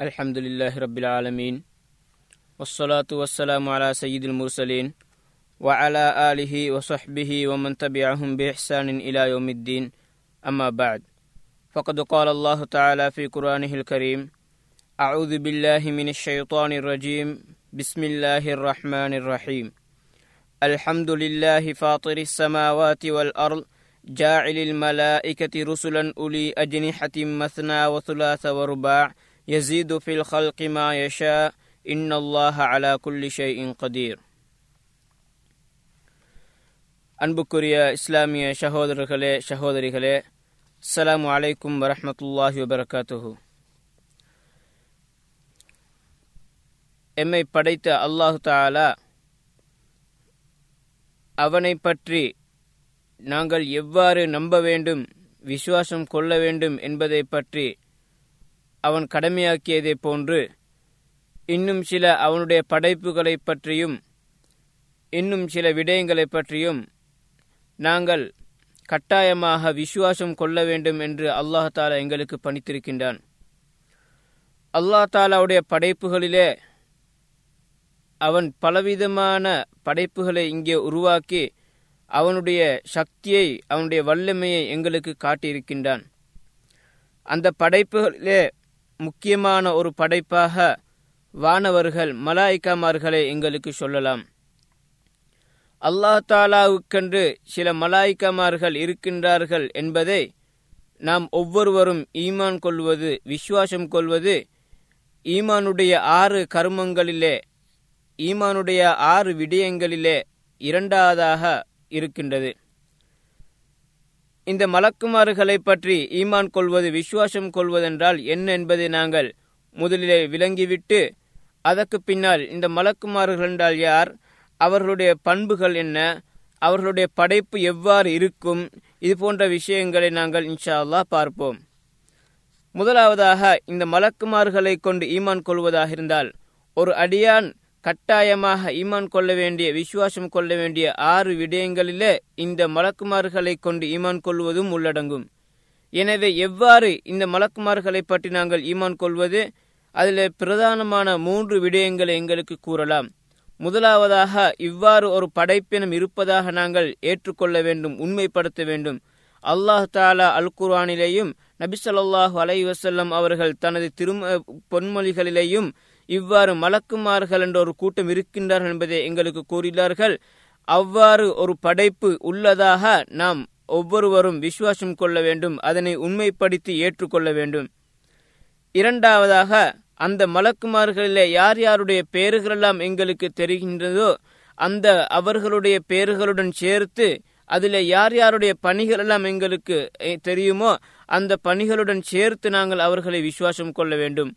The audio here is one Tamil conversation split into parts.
الحمد لله رب العالمين والصلاة والسلام على سيد المرسلين وعلى آله وصحبه ومن تبعهم بإحسان إلى يوم الدين أما بعد فقد قال الله تعالى في قرآنه الكريم أعوذ بالله من الشيطان الرجيم بسم الله الرحمن الرحيم. الحمد لله فاطر السماوات والأرض جاعل الملائكة رسلا أولي أجنحة مثنى وثلاث ورباع يزيد في الخلق ما يشاء إن الله على كل شيء قدير அன்புக்குரிய இஸ்லாமிய சகோதரர்களே சகோதரிகளே அஸ்ஸலாமு அலைக்கும் வரஹ்மத்துல்லாஹி வபரகாத்துஹு எம்மை படைத்த அல்லாஹு தாலா அவனை பற்றி நாங்கள் எவ்வாறு நம்ப வேண்டும் விசுவாசம் கொள்ள வேண்டும் என்பதை பற்றி அவன் கடமையாக்கியதைப் போன்று இன்னும் சில அவனுடைய படைப்புகளைப் பற்றியும் இன்னும் சில விடயங்களைப் பற்றியும் நாங்கள் கட்டாயமாக விசுவாசம் கொள்ள வேண்டும் என்று அல்லாஹ் தாலா எங்களுக்கு பணித்திருக்கின்றான். அல்லாஹ் தாலாவுடைய படைப்புகளிலே அவன் பலவிதமான படைப்புகளை இங்கே உருவாக்கி அவனுடைய சக்தியை அவனுடைய வல்லமையை எங்களுக்கு காட்டியிருக்கின்றான். அந்த படைப்புகளிலே முக்கியமான ஒரு படைப்பாக வானவர்கள் மலாய்க்காமார்களை எங்களுக்கு சொல்லலாம். அல்லாஹ் தாலாவுக்கென்று சில மலாய்க்கமார்கள் இருக்கின்றார்கள் என்பதை நாம் ஒவ்வொருவரும் ஈமான் கொள்வது விசுவாசம் கொள்வது ஈமானுடைய ஆறு கருமங்களிலே ஈமானுடைய ஆறு விடயங்களிலே இரண்டாவதாக இருக்கின்றது. இந்த மலக்குமாறுகளை பற்றி ஈமான் கொள்வது விசுவாசம் கொள்வதென்றால் என்ன என்பதை நாங்கள் முதலிலே விளங்கிவிட்டு அதற்கு பின்னால் இந்த மலக்குமாறுகள் என்றால் யார்? அவர்களுடைய பண்புகள் என்ன? அவர்களுடைய படைப்பு எவ்வாறு இருக்கும்? இது போன்ற விஷயங்களை நாங்கள் இன்ஷா அல்லா பார்ப்போம். முதலாவதாக இந்த மலக்குமார்களை கொண்டு ஈமான் கொள்வதாக இருந்தால் ஒரு அடியான் கட்டாயமாக ஈமான் கொள்ள வேண்டிய விசுவாசம் கொள்ள வேண்டிய ஆறு விடயங்களிலே இந்த மலக்குமார்களை கொண்டு ஈமான் கொள்வதும் உள்ளடங்கும். எனவே எவ்வாறு இந்த மலக்குமார்களை பற்றி நாங்கள் ஈமான் கொள்வது? அதில் பிரதானமான மூன்று விடயங்களை எங்களுக்கு கூறலாம். முதலாவதாக இவ்வாறு ஒரு படைப்பினம் இருப்பதாக நாங்கள் ஏற்றுக்கொள்ள வேண்டும் உண்மைப்படுத்த வேண்டும். அல்லாஹ் தாலா அல் குர்ஆனிலேயும் நபிசல்லாஹு அலை வசல்லம் அவர்கள் தனது திரும பொன்மொழிகளிலேயும் இவ்வாறு மலக்குமார்கள் என்ற ஒரு கூட்டம் இருக்கின்றார்கள் என்பதை எங்களுக்கு கூறினார்கள். அவ்வாறு ஒரு படைப்பு உள்ளதாக நாம் ஒவ்வொருவரும் விசுவாசம் கொள்ள வேண்டும் அதனை உண்மைப்படுத்தி ஏற்றுக்கொள்ள வேண்டும். இரண்டாவதாக அந்த மலக்குமார்களிலே யார் யாருடைய பெயர்களெல்லாம் எங்களுக்கு தெரிகின்றதோ அந்த அவர்களுடைய பெயர்களுடன் சேர்த்து அதில் யார் யாருடைய பணிகள் எல்லாம் எங்களுக்கு தெரியுமோ அந்த பணிகளுடன் சேர்த்து நாங்கள் அவர்களை விசுவாசம் கொள்ள வேண்டும்.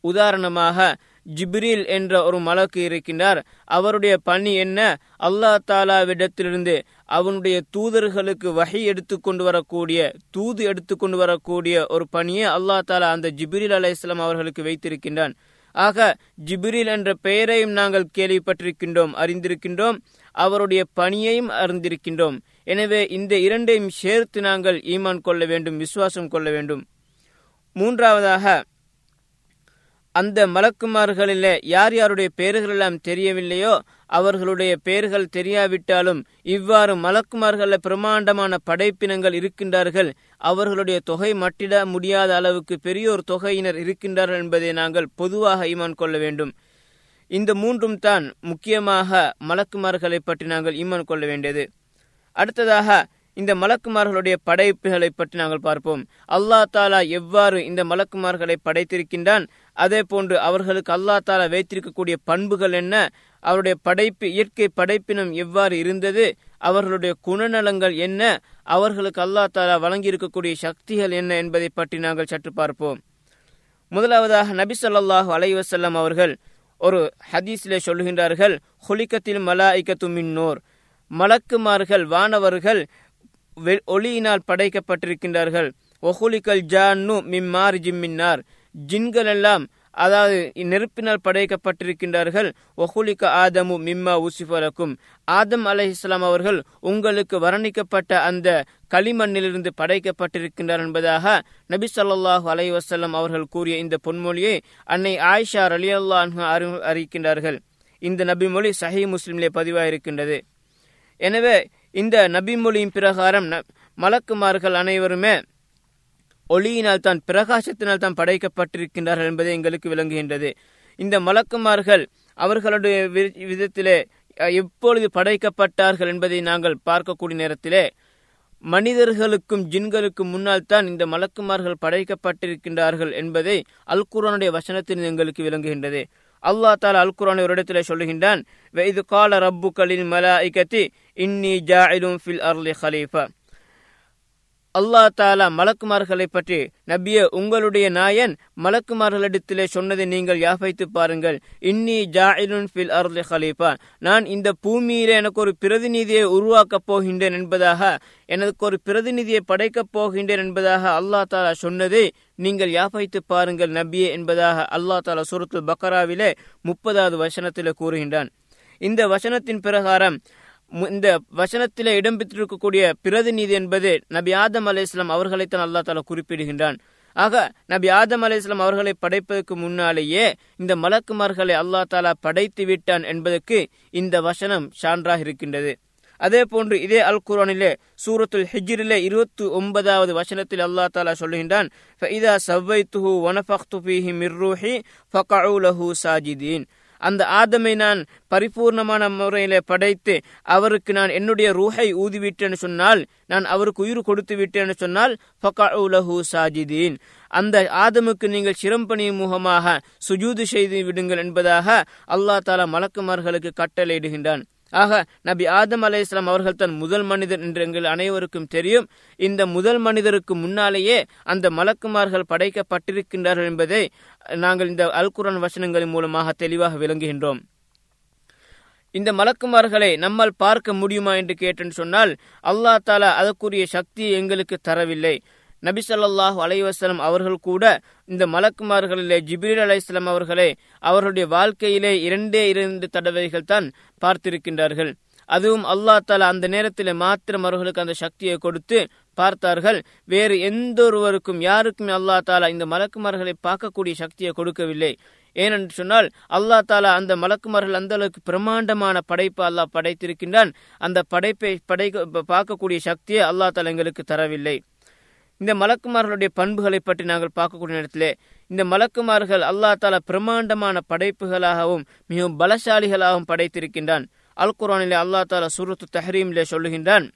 உதாரணமாக ஜிப்ரீல் என்ற ஒரு மலக்கு இருக்கின்றார். அவருடைய பணி என்ன? அல்லா தாலாவிடத்திலிருந்து அவனுடைய தூதர்களுக்கு வகை எடுத்துக்கொண்டு வரக்கூடிய தூது எடுத்துக்கொண்டு வரக்கூடிய ஒரு பணியை அல்லா தாலா அந்த ஜிப்ரீல் அலை இஸ்லாம் அவர்களுக்கு வைத்திருக்கின்றான். ஆக ஜிப்ரீல் என்ற பெயரையும் நாங்கள் கேள்விப்பட்டிருக்கின்றோம் அறிந்திருக்கின்றோம் அவருடைய பணியையும் அறிந்திருக்கின்றோம். எனவே இந்த இரண்டையும் சேர்த்து நாங்கள் ஈமான் கொள்ள வேண்டும் விசுவாசம் கொள்ள வேண்டும். மூன்றாவதாக அந்த மலக்குமார்களில் யார் யாருடைய பெயர்கள் எல்லாம் தெரியவில்லையோ அவர்களுடைய பெயர்கள் தெரியாவிட்டாலும் இவ்வாறு மலக்குமார்களில் பிரமாண்டமான படைப்பினங்கள் இருக்கின்றார்கள். அவர்களுடைய தொகை மட்டிட முடியாத அளவுக்கு பெரியோர் தொகையினர் இருக்கின்றார்கள் என்பதை நாங்கள் பொதுவாக ஈமான் கொள்ள வேண்டும். இந்த மூன்றும் தான் முக்கியமாக மலக்குமார்களை பற்றி நாங்கள் ஈமான் கொள்ள வேண்டியது. அடுத்ததாக இந்த மலக்குமார்களுடைய படைப்புகளை பற்றி நாங்கள் பார்ப்போம். அல்லா தாலா எவ்வாறு இந்த மலக்குமார்களை படைத்திருக்கின்றான்? அதே போன்று அவர்களுக்கு அல்லா தாலா வைத்திருக்கக்கூடிய பண்புகள் என்ன? அவருடைய படைப்பு இயற்கை படைப்பினம் எவ்வாறு இருந்தது? அவர்களுடைய குணநலங்கள் என்ன? அவர்களுக்கு அல்லா தாலா வழங்கியிருக்கக்கூடிய சக்திகள் என்ன என்பதை பற்றி நாங்கள் சற்று பார்ப்போம். முதலாவதாக நபி சொல்லாஹு அலைவசல்லம் அவர்கள் ஒரு ஹதீஸிலே சொல்லுகின்றார்கள் ஹொலிக்கத்தில் மலாய்க்கத்து மின்னோர். மலக்குமார்கள் வானவர்கள் ஒளியினால் படைக்கப்பட்டிருக்கின்றார்கள். ஒஹுலிக்கல் ஜான்னு மிம்மார் ஜிம்மின்னார் ஜின்கள் எல்லாம் அதாவது நெருப்பினால் படைக்கப்பட்டிருக்கின்றார்கள். ஒஹுலிக ஆதமு மிம்மா உசிஃபலக்கும். ஆதம் அலை இஸ்லாம் அவர்கள் உங்களுக்கு வர்ணிக்கப்பட்ட அந்த களிமண்ணிலிருந்து படைக்கப்பட்டிருக்கின்றார் என்பதாக நபி சொல்லாஹு அலை வசல்லம் அவர்கள் கூறிய இந்த பொன்மொழியை அன்னை ஆயிஷா அலி அல்லா அறிவிக்கின்றார்கள். இந்த நபிமொழி சஹி முஸ்லிம்லே பதிவாயிருக்கின்றது. எனவே இந்த நபிமொழியின் பிரகாரம் மலக்குமார்கள் அனைவருமே ஒளியினால் தான் பிரகாசத்தினால் தான் படைக்கப்பட்டிருக்கின்றார்கள் என்பதை எங்களுக்கு விளங்குகின்றது. இந்த மலக்குமார்கள் அவர்களுடைய விதத்திலே எப்பொழுது படைக்கப்பட்டார்கள் என்பதை நாங்கள் பார்க்கக்கூடிய நேரத்திலே மனிதர்களுக்கும் ஜின்களுக்கும் முன்னால் தான் இந்த மலக்குமார்கள் படைக்கப்பட்டிருக்கின்றார்கள் என்பதை அல்குரானுடைய வசனத்தில் எங்களுக்கு விளங்குகின்றது. அல்லா தாலா அல்குரான் ஒரு இடத்திலே சொல்லுகின்றான் வெய்து கால ரப்பு கலின் மலாய்கத்தி இன்னி ஜாயிலும் ஃபில் அர்லி ஹலீஃபா. அல்லா தாலா மலக்குமார்களை பற்றி நபிய உங்களுடைய நாயன் மலக்குமார்களிடத்திலே சொன்னதை நீங்கள் யாபைத்து பாருங்கள். இன்னி ஜாயிலுன் ஃபில் அர்லி ஹலீஃபா. நான் இந்த பூமியில எனக்கு ஒரு பிரதிநிதியை உருவாக்கப் போகின்றேன் என்பதாக எனக்கு ஒரு பிரதிநிதியை படைக்கப் போகின்றேன் என்பதாக அல்லா தாலா சொன்னதை நீங்கள் யாபைத்து பாருங்கள் நபியே என்பதாக அல்லா தாலா சுரத்து பக்கராவிலே முப்பதாவது வசனத்திலே கூறுகின்றான். இந்த வசனத்தின் பிரகாரம் இந்த வசனத்திலே இடம்பெற்றிருக்கக்கூடிய பிரதிநிதி என்பது நபி ஆதம் அலி இஸ்லாம் அவர்களைத்தான் அல்லா தாலா குறிப்பிடுகின்றான். ஆக நபி ஆதம் அலி இஸ்லாம் அவர்களை படைப்பதற்கு முன்னாலேயே இந்த மலக்குமார்களை அல்லா தாலா படைத்து விட்டான் என்பதற்கு இந்த வசனம் சான்றாக இருக்கின்றது. அதே போன்று இதே அல் குரானிலே சூரத்துல் ஹிஜ்ரிலே இருபத்தி ஒன்பதாவது வசனத்தில் அல்லா தாலா சொல்லுகின்றான் அந்த ஆதமை நான் பரிபூர்ணமான முறையில படைத்து அவருக்கு நான் என்னுடைய ரூஹை ஊதிவிட்டேன்னு சொன்னால் நான் அவருக்கு உயிர் கொடுத்து விட்டேன்னு சொன்னால் ஃபகஉலஹு சாஜிதீன். அந்த ஆதமுக்கு நீங்கள் சிரம்பணியும் முகமாக சுஜூது செய்து விடுங்கள் என்பதாக அல்லாஹ் தாலா மலக்குமார்களுக்கு கட்டளையிடுகின்றான். ஆக நபி ஆதம் அலை இஸ்லாம் அவர்கள் தன் முதல் மனிதர் என்று எங்கள் அனைவருக்கும் தெரியும். இந்த முதல் மனிதருக்கு முன்னாலேயே அந்த மலக்குமார்கள் படைக்கப்பட்டிருக்கின்றார்கள் என்பதை நாங்கள் இந்த அல்குரான் வசனங்களின் மூலமாக தெளிவாக விளங்குகின்றோம். இந்த மலக்குமார்களை நம்மால் பார்க்க முடியுமா என்று கேட்டேன்னு சொன்னால் அல்லா தாலா அதற்குரிய சக்தியை எங்களுக்கு தரவில்லை. நபி சொல்லாஹு அலைவாஸ்லம் அவர்கள் கூட இந்த மலக்குமார்களிலே ஜிபிரில் அலைஸ்லாம் அவர்களை அவர்களுடைய வாழ்க்கையிலே இரண்டே இரண்டு தடவைகள் தான் பார்த்திருக்கின்றார்கள். அதுவும் அல்லா தாலா அந்த நேரத்தில் மாத்திரம் அவர்களுக்கு அந்த சக்தியை கொடுத்து பார்த்தார்கள். வேறு எந்த ஒருவருக்கும் யாருக்குமே அல்லா தாலா இந்த மலக்குமார்களை பார்க்கக்கூடிய சக்தியை கொடுக்கவில்லை. ஏனென்று சொன்னால் அல்லா தாலா அந்த மலக்குமார்கள் அந்த அளவுக்கு பிரம்மாண்டமான படைப்பு அல்லாஹ் படைத்திருக்கின்றான். அந்த படைப்பை படை பார்க்கக்கூடிய சக்தியை அல்லா தாலா எங்களுக்கு தரவில்லை. இந்த மலக்குமார்களுடைய பண்புகளை பற்றி நாங்கள் பார்க்கக்கூடிய நேரத்திலே இந்த மலக்குமார்கள் அல்லா தாலா பிரம்மாண்டமான படைப்புகளாகவும் மிகவும் பலசாலிகளாகவும் படைத்திருக்கின்றான். அல் குரானிலே அல்லா தாலா சுருத்து தஹரீமிலே சொல்லுகின்றான்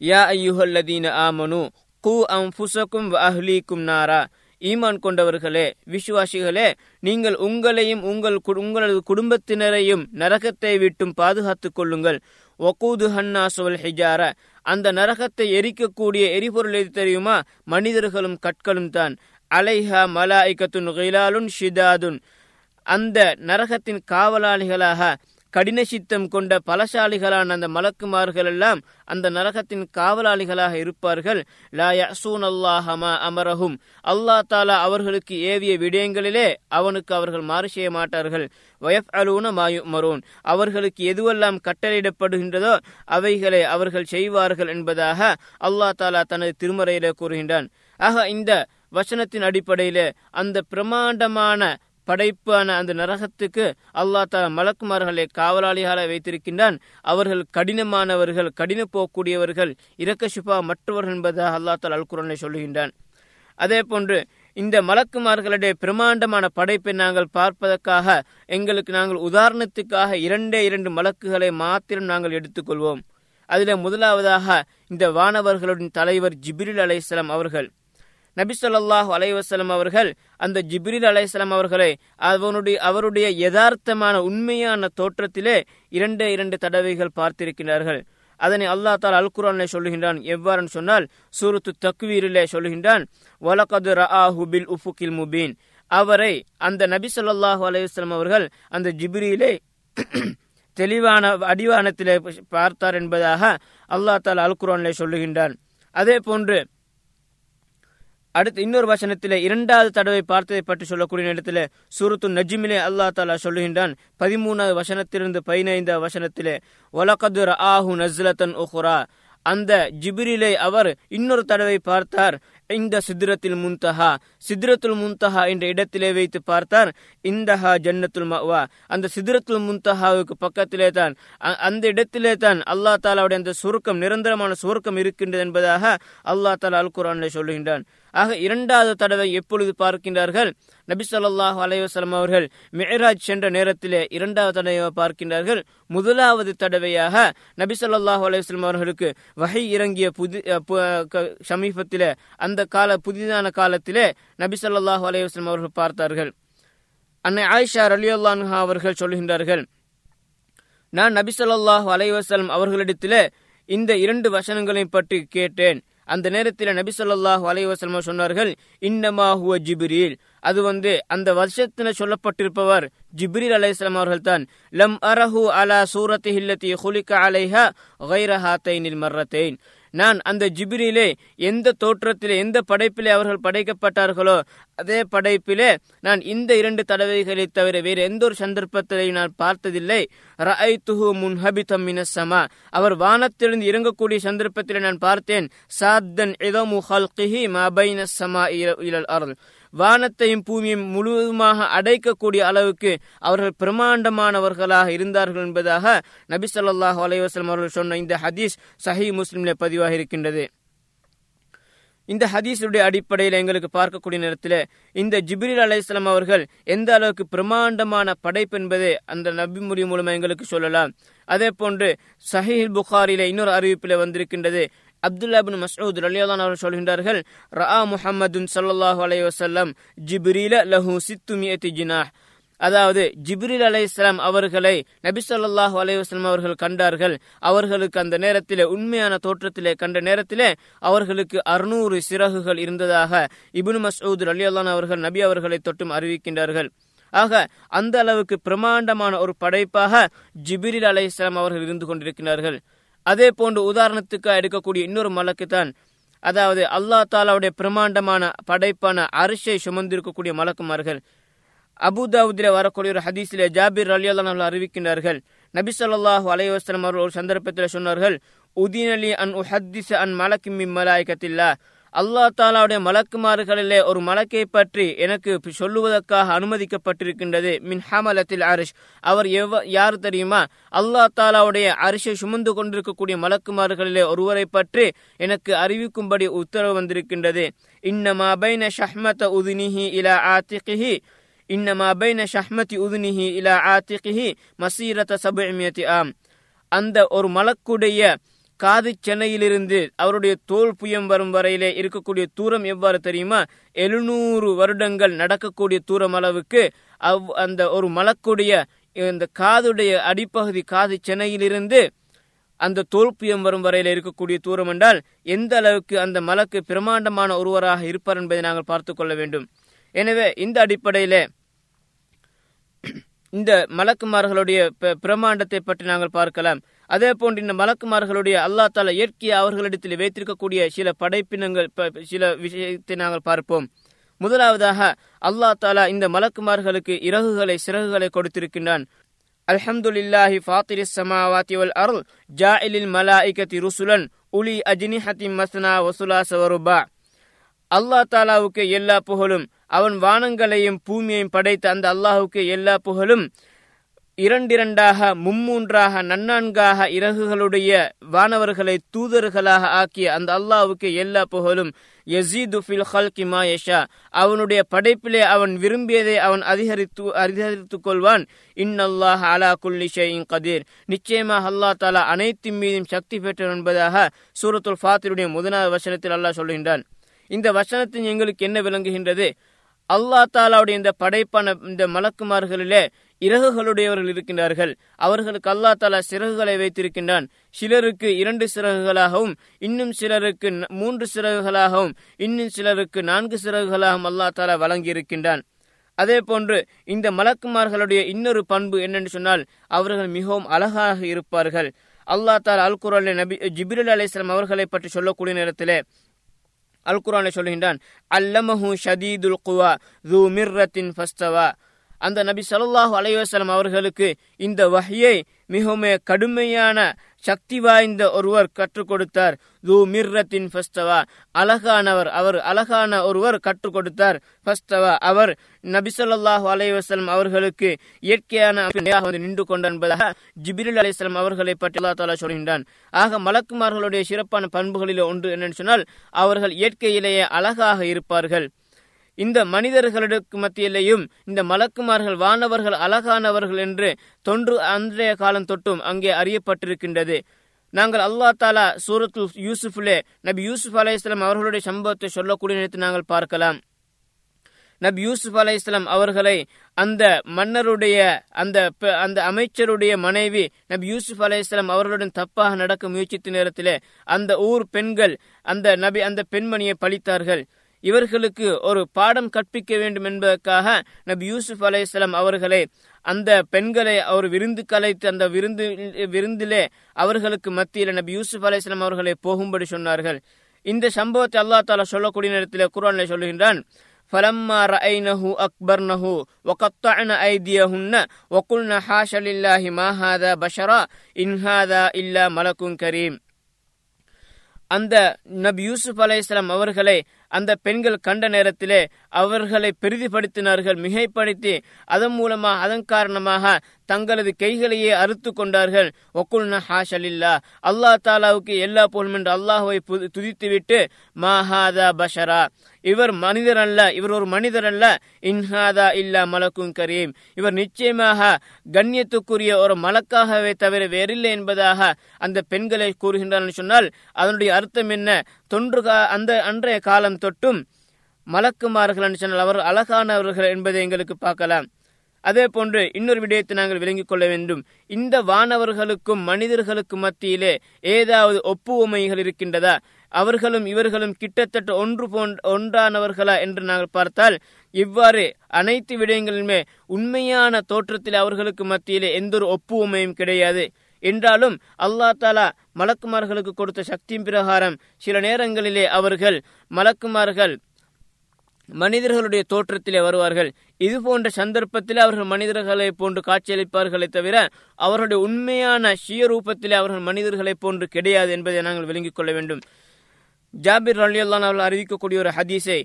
யா ஐயுஹல்லதீன ஆமனு கூ அம் ஃபுசக்கும் அஹ்லீக்கும் நாரா. ஈமான் கொண்டவர்களே விசுவாசிகளே நீங்கள் உங்களையும் உங்கள் உங்களது குடும்பத்தினரையும் நரகத்தை விட்டும் பாதுகாத்துக் கொள்ளுங்கள். ஒகூது ஹன்னா ஹிஜாரா. அந்த நரகத்தை எரிக்கக்கூடிய எரிபொருள் எது தெரியுமா? மனிதர்களும் கற்களும் தான். அலைஹா மலாய்கத்துன் கிலாலுன் ஷிதாதுன். அந்த நரகத்தின் காவலாளிகளாக கடின சித்தம் கொண்ட பலசாலிகளான அந்த மலக்குமார்கள் எல்லாம் அந்த நரகத்தின் காவலாளிகளாக இருப்பார்கள். லா யசூன் அல்லாஹமா அமரஹும். அல்லா தாலா அவர்களுக்கு ஏவிய விடயங்களிலே அவனுக்கு அவர்கள் மாறு செய்ய மாட்டார்கள். வயப் அலூன மாயு மரோன் அவர்களுக்கு எதுவெல்லாம் கட்டளையிடப்படுகின்றதோ அவைகளை அவர்கள் செய்வார்கள் என்பதாக அல்லா தாலா தனது திருமறையிலே கூறுகின்றான். ஆக இந்த வசனத்தின் அடிப்படையிலே அந்த பிரமாண்டமான படைப்பான அந்த நரகத்துக்கு அல்லா தாலா மலக்குமார்களை காவலாளிகளை வைத்திருக்கின்றான். அவர்கள் கடினமானவர்கள் கடின போகக்கூடியவர்கள் இரக்க சுபா மற்றவர்கள் என்பதாக அல்லா தாலா அல்குரனை சொல்லுகின்றான். அதே போன்று இந்த மலக்குமார்களுடைய பிரமாண்டமான படைப்பை நாங்கள் பார்ப்பதற்காக எங்களுக்கு நாங்கள் உதாரணத்துக்காக இரண்டே இரண்டு மலக்குகளை மாத்திரம் நாங்கள் எடுத்துக்கொள்வோம். அதில் முதலாவதாக இந்த வானவர்களுடன் தலைவர் ஜிபிரில் அலைசலாம் அவர்கள் நபி சொல்லாஹு அவர்கள் அந்த ஜிப்ரில் அலைசலாம் அவர்களை அவனுடைய அவருடைய யதார்த்தமான உண்மையான தோற்றத்திலே இரண்டே இரண்டு தடவைகள் பார்த்திருக்கிறார்கள் அதனை அல்லா தால் அல் குரானிலே சொல்லுகின்றான். எவ்வாறு சொன்னால் சூரத்து தக்வீரிலே சொல்லுகின்றான் வலகது ரஆஹு பில் உஃபுகில் முபீன். அவரை அந்த நபி சொல்லாஹு அலைவசலம் அவர்கள் அந்த ஜிப்ரியிலே தெளிவான அடிவானத்திலே பார்த்தார் என்பதாக அல்லா தால் அல் குரானிலே சொல்லுகின்றான். அதே போன்று அடுத்து இன்னொரு வசனத்திலே இரண்டாவது தடவை பார்த்ததை பற்றி சொல்லக்கூடிய நேரத்தில் சூரத்து நஜிமிலே அல்லா தாலா சொல்லுகின்றான். பதிமூணாவது வசனத்திலிருந்து பதினைந்தாவது வசனத்திலே ஒலகதுர் ஆஹு நஸ்லத்தன் உஹுரா அந்த ஜிபிரிலை அவர் இன்னொரு தடவை பார்த்தார். இந்த சித்திரத்தில் முன்தஹா. சித்திரத்துல் முன்தஹா என்ற இடத்திலே வைத்து பார்த்தார். இந்தஹா ஜன்னத்துல் மவா அந்த சித்திரத்துல் முன்தஹாவுக்கு பக்கத்திலே தான் அந்த இடத்திலே தான் அல்லா தாலாவுடைய அந்த சுருக்கம் நிரந்தரமான சுருக்கம் இருக்கின்றது என்பதாக அல்லா தாலா அல் குரானிலே சொல்லுகின்றான். ஆக இரண்டாவது தடவை எப்பொழுது பார்க்கின்றார்கள்? நபி சொல்லாஹு அலைவசலம் அவர்கள் மெஹராஜ் சென்ற நேரத்திலே இரண்டாவது தடவை பார்க்கின்றார்கள். முதலாவது தடவையாக நபி சொல்லாஹு அலைவசலம் அவர்களுக்கு வகை இறங்கிய புதி சமீபத்திலே அந்த கால புதிதான காலத்திலே நபி சொல்லாஹு அலைவசலம் அவர்கள் பார்த்தார்கள். அன்னை ஆயிஷா அலியுல்லான்ஹா அவர்கள் சொல்கின்றார்கள் நான் நபி சொல்லாஹு அலைவசலம் அவர்களிடத்திலே இந்த இரண்டு வசனங்களையும் பற்றி கேட்டேன். அந்த நேரத்தில் நபி சொல்லாஹு அலைவாசல்மா சொன்னார்கள் இன்னமா ஹுவ ஜிபிரில். அது வந்து அந்த வருஷத்தில் சொல்லப்பட்டிருப்பவர் ஜிப்ரீல் அலைஹிஸ்லாம் அவர்கள் தான் லம் அரஹு அலா சூரத்தி ஹில்லத்தி ஹுலிக அலைஹா கைரஹாத்தைனில் மர்ரத்தைன். நான் அந்த ஜிபிரிலே எந்த தோற்றத்திலே எந்த படைப்பிலே அவர்கள் படைக்கப்பட்டார்களோ அதே படைப்பிலே நான் இந்த இரண்டு தடவைகளை தவிர வேறு எந்த ஒரு சந்தர்ப்பத்திலே நான் பார்த்ததில்லை. ரஐ துஹு முன்ஹபிதம் மினசமா அவர் வானத்திலிருந்து இறங்கக்கூடிய சந்தர்ப்பத்திலே நான் பார்த்தேன். சாத்தன் இதமு ஹல்கிஹி மபைன சமா இலல் அருள் வானத்தையும் பூமியும் முழுவதுமாக அடைக்கக்கூடிய அளவுக்கு அவர்கள் பிரமாண்டமானவர்களாக இருந்தார்கள் என்பதாக நபி சொல்லாஹ் அலைவாஸ்லம் அவர்கள் சொன்ன இந்த ஹதீஸ் சஹி முஸ்லிம்ல பதிவாக இருக்கின்றது. இந்த ஹதீஸுடைய அடிப்படையில் எங்களுக்கு பார்க்கக்கூடிய நேரத்தில் இந்த ஜிப்ரில் அலையாம் அவர்கள் எந்த அளவுக்கு பிரமாண்டமான படைப்பு என்பதை அந்த நபி முறி மூலமாக எங்களுக்கு சொல்லலாம். அதே போன்று சஹீல் புகாரில இன்னொரு அறிவிப்பில் வந்திருக்கின்றது. அப்துல்லாபின் மசூத் ரலியாதான் அவர்கள் சொல்கின்றார்கள் ரா முஹம்மதுன் சல்லாஹு அலைய வசல்லம் ஜிப்ரீல லஹு சித்துமியத்தி ஜினாஹ். அதாவது ஜிப்ரில் அலை இஸ்லாம் அவர்களை நபி சொல்லாஹு அலைவாஸ்லாம் அவர்கள் கண்டார்கள். அவர்களுக்கு அந்த நேரத்திலே உண்மையான தோற்றத்திலே கண்ட நேரத்திலே அவர்களுக்கு அறுநூறு சிறகுகள் இருந்ததாக இபுன் மசூத் அலி அல்லான் அவர்கள் நபி அவர்களை தொட்டும் அறிவிக்கின்றார்கள். ஆக அந்த அளவுக்கு பிரமாண்டமான ஒரு படைப்பாக ஜிபிரில் அலை இஸ்லாம் அவர்கள் இருந்து கொண்டிருக்கிறார்கள். அதே போன்று உதாரணத்துக்கு எடுக்கக்கூடிய இன்னொரு மலக்கு தான் அதாவது அல்லா தாலாவுடைய பிரமாண்டமான படைப்பான அரிசை சுமந்திருக்கக்கூடிய மலக்குமார்கள் அபுதாவுதில வரக்கூடிய ஒரு ஹதீஸிலே ஜாபிர் அலி அல்லா அறிவிக்கின்றார்கள். நபி சொல்லாஹு அலைவாஸ்லம் அவர்கள் ஒரு சந்தர்ப்பத்தில் சொன்னார்கள் உதீனலி அன் உஹத்திஸ் அன் மலக்கிம்மி மலாய்கத்தில்லா. அல்லா தாலாவுடைய மலக்குமார்களிலே ஒரு மலக்கை பற்றி எனக்கு சொல்லுவதற்காக அனுமதிக்கப்பட்டிருக்கின்றது. மின் ஹமலத்தில் அரிஷ். அவர் எவ் யார் தெரியுமா? அல்லா தாலாவுடைய அரிஷை சுமந்து கொண்டிருக்கக்கூடிய மலக்குமார்களிலே ஒருவரை பற்றி எனக்கு அறிவிக்கும்படி உத்தரவு வந்திருக்கின்றது. இன்னமா பைன ஷஹ்மத உதினிஹி இலா ஆத்திகிஹி. இன்னமா பைன ஷஹ்மதி உதினிஹி இலா ஆத்திகிஹி. மசீரத சபுமியத்தி ஆம். அந்த ஒரு மலக்குடைய காது சென்னையிலிருந்து அவருடைய தோல் புயம் வரும் வரையிலே இருக்கக்கூடிய தூரம் எவ்வாறு தெரியுமா? எழுநூறு வருடங்கள் நடக்கக்கூடிய தூரம் அளவுக்கு அவ் அந்த ஒரு மலக்குடைய இந்த காதுடைய அடிப்பகுதி காது சென்னையிலிருந்து அந்த தோல்பியம் வரும் வரையில் இருக்கக்கூடிய தூரம் என்றால் எந்த அளவுக்கு அந்த மலக்கு பிரமாண்டமான ஒருவராக இருப்பார் என்பதை நாங்கள் பார்த்து கொள்ள வேண்டும். எனவே இந்த அடிப்படையில் இந்த மலக்குமார்களுடைய பிரமாண்டத்தை பற்றி நாங்கள் பார்க்கலாம். அதே போன்று இந்த மலக்குமார்களுடைய அல்லா தாலா இயற்கையை அவர்களிடத்தில் வைத்திருக்கக்கூடிய சில படைப்பினங்கள் சில விஷயத்தை நாங்கள் பார்ப்போம். முதலாவதாக அல்லா தாலா இந்த மலக்குமார்களுக்கு இறகுகளை சிறகுகளை கொடுத்திருக்கின்றான். அல்ஹம்துலில்லாஹி ஃபாத்திரி சமாவாத்தி வல் அருள் ஜாயிலில் மலாய்கத்தி ருசுலன் உலி அஜினி அஜினிஹத்தி மஸ்னா வசுலா சவருபா அல்லா தாலாவுக்கு எல்லா புகழும் அவன் வானங்களையும் பூமியையும் படைத்த அந்த அல்லாஹுக்கு எல்லா புகழும் இரண்டிரண்டாக மும்மூன்றாக நன்னான்காக இறகுகளுடைய வானவர்களை தூதர்களாக ஆக்கிய அந்த அல்லாவுக்கு எல்லா புகழும். யசீது ஃபில் ஹல்கி மா அவனுடைய படைப்பிலே அவன் விரும்பியதை அவன் அதிகரித்து அதிகரித்துக் கொள்வான். இன்னல்லாஹ் அலா குல்லி ஷையின் கதீர் நிச்சயமாக அல்லா தாலா அனைத்தின் மீதும் சக்தி பெற்றவன் என்பதாக சூரத்துல் ஃபாத்திருடைய முதலாவது வசனத்தில் அல்லாஹ் சொல்கின்றான். இந்த வசனத்தின் எங்களுக்கு என்ன விளங்குகின்றது? அல்லா தாலாவுடைய இந்த படைப்பான இந்த மலக்குமார்களிலே இறகுகளுடையவர்கள் இருக்கின்றார்கள். அவர்களுக்கு அல்லா தாலா சிறகுகளை வைத்திருக்கின்றான். சிலருக்கு இரண்டு சிறகுகளாகவும் இன்னும் சிலருக்கு மூன்று சிறகுகளாகவும் இன்னும் சிலருக்கு நான்கு சிறகுகளாகவும் அல்லா தாலா வழங்கியிருக்கின்றான். அதே போன்று இந்த மலக்குமார்களுடைய இன்னொரு பண்பு என்னென்று சொன்னால் அவர்கள் மிகவும் அழகாக இருப்பார்கள். அல்லா தால் அல் குரான் நபி ஜிபிரல் அலிஸ்லாம் அவர்களை பற்றி சொல்லக்கூடிய நேரத்திலே அல் குரானை சொல்கின்றான் அல்லமஹு ஷதீதுல் குவா து மிர்ரத்தின் ஃபஸ்தவா. அந்த நபி ஸல்லல்லாஹு அலைஹி அவர்களுக்கு இந்த வகையை மிகவும் கடுமையான சக்தி வாய்ந்த ஒருவர் கற்றுக் கொடுத்தார். தூ மிர்ரத்தின் ஃபஸ்தவா. அழகானவர். அவர் அழகான ஒருவர் கற்றுக் கொடுத்தார். ஃபஸ்தவா. அவர் நபிசல்லாஹு ஸல்லல்லாஹு அவர்களுக்கு இயற்கையான வந்து நின்று கொண்ட என்பதாக ஜிபிரில் அலிஸ்லாம் அவர்களை பற்றி அல்லா தாலா சொல்கின்றான். ஆக மலக்குமார்களுடைய சிறப்பான பண்புகளில் ஒன்று என்னன்னு சொன்னால் அவர்கள் இயற்கையிலேயே அழகாக இருப்பார்கள். இந்த மனிதர்களுக்கு மத்தியிலேயும் இந்த மலக்குமார்கள் வானவர்கள் அழகானவர்கள் என்று தொன்று அன்றைய காலம் தொட்டும் அங்கே அறியப்பட்டிருக்கின்றது. நாங்கள் அல்லா தாலா சூரத்து யூசுஃபிலே நபி யூசுப் அலைஹிஸ்லாம் அவர்களுடைய சம்பவத்தை சொல்லக்கூடிய நேரத்தில் நாங்கள் பார்க்கலாம். நபி யூசுப் அலை இஸ்லாம் அவர்களை அந்த மன்னருடைய அந்த பெ- அந்த அமைச்சருடைய மனைவி நபி யூசுப் அலை இஸ்லாம் அவர்களுடன் தப்பாக நடக்க முயற்சித்த நேரத்திலே அந்த ஊர் பெண்கள் அந்த நபி அந்த பெண்மணியை பழித்தார்கள். இவர்களுக்கு ஒரு பாடம் கற்பிக்க வேண்டும் என்பதற்காக நபி யூசுப் அலை இஸ்லாம் அவர்களை அந்த பெண்களை அவர் விருந்து கலைத்து அந்த விருந்து விருந்திலே அவர்களுக்கு மத்தியில் நபி யூசுப் அலை இஸ்லாம் அவர்களை போகும்படி சொன்னார்கள் இந்த சம்பவத்தை அல்லாஹ் தாலா சொல்லக்கூடிய நேரத்தில் குர்ஆனிலே சொல்லுகின்றான் فلما رأينه أكبرنه وقطعن أيديهن وقلن حاش لله ما هذا بشرا إن هذا إلا ملك كريم அந்த நபி யூசுப் அலைஹிஸ்ஸலாம் அவர்களை அந்த பெண்கள் கண்ட நேரத்திலே அவர்களை பெரிதிப்படுத்தினார்கள் மிகைப்படுத்தி அதன் மூலமாக அதன் காரணமாக தங்களது கைகளையே அறுத்து கொண்டார்கள். ஒக்குல்னா ஹாஷலில்லா. அல்லாஹ் தாலாவுக்கு எல்லா போலும் என்று அல்லாஹுவை புது- துதித்துவிட்டு மாஹாதா பஷரா. இவர் மனிதர் அல்ல இவர் ஒரு மனிதர் அல்ல. இன்ஹாதா இல்லா மலக்கும் கரீம். இவர் நிச்சயமாக கண்ணியத்துக்குரிய ஒரு மலக்காகவே தவிர வேறில்லை என்பதாக அந்த பெண்களை கூறுகின்றார் சொன்னால் அதனுடைய அர்த்தம் என்ன? தொன்று கா- அந்த அன்றைய காலம் தொட்டும் மலக்குமார்கள் சொன்னால் அவர் அழகானவர்கள் என்பதை எங்களுக்கு பார்க்கலாம். அதே போன்று இன்னொரு விடயத்தை நாங்கள் விளங்கிக் கொள்ள வேண்டும். இந்த வானவர்களுக்கும் மனிதர்களுக்கும் மத்தியிலே ஏதாவது ஒப்புவமைகள் இருக்கின்றதா? அவர்களும் இவர்களும் கிட்டத்தட்ட ஒன்று போன்ற ஒன்றானவர்களா என்று நாங்கள் பார்த்தால் இவ்வாறு அனைத்து விடயங்களிலுமே உண்மையான தோற்றத்தில் அவர்களுக்கு மத்தியிலே எந்த ஒரு ஒப்புவமையும் கிடையாது. என்றாலும் அல்லாஹ் தாலா மலக்குமார்களுக்கு கொடுத்த சக்தியின் பிரகாரம் சில நேரங்களிலே அவர்கள் மலக்குமார்கள் மனிதர்களுடைய தோற்றத்திலே வருவார்கள். இது போன்ற சந்தர்ப்பத்தில் அவர்கள் மனிதர்களை போன்று காட்சியளிப்பார்களே தவிர அவர்களுடைய உண்மையான சுயரூபத்திலே அவர்கள் மனிதர்களை போன்று கிடையாது என்பதை நாங்கள் விளங்கிக் கொள்ள வேண்டும். ஜாபிர் ரலியல்லான் அவர்கள் அறிவிக்கக்கூடிய ஒரு ஹதீஸை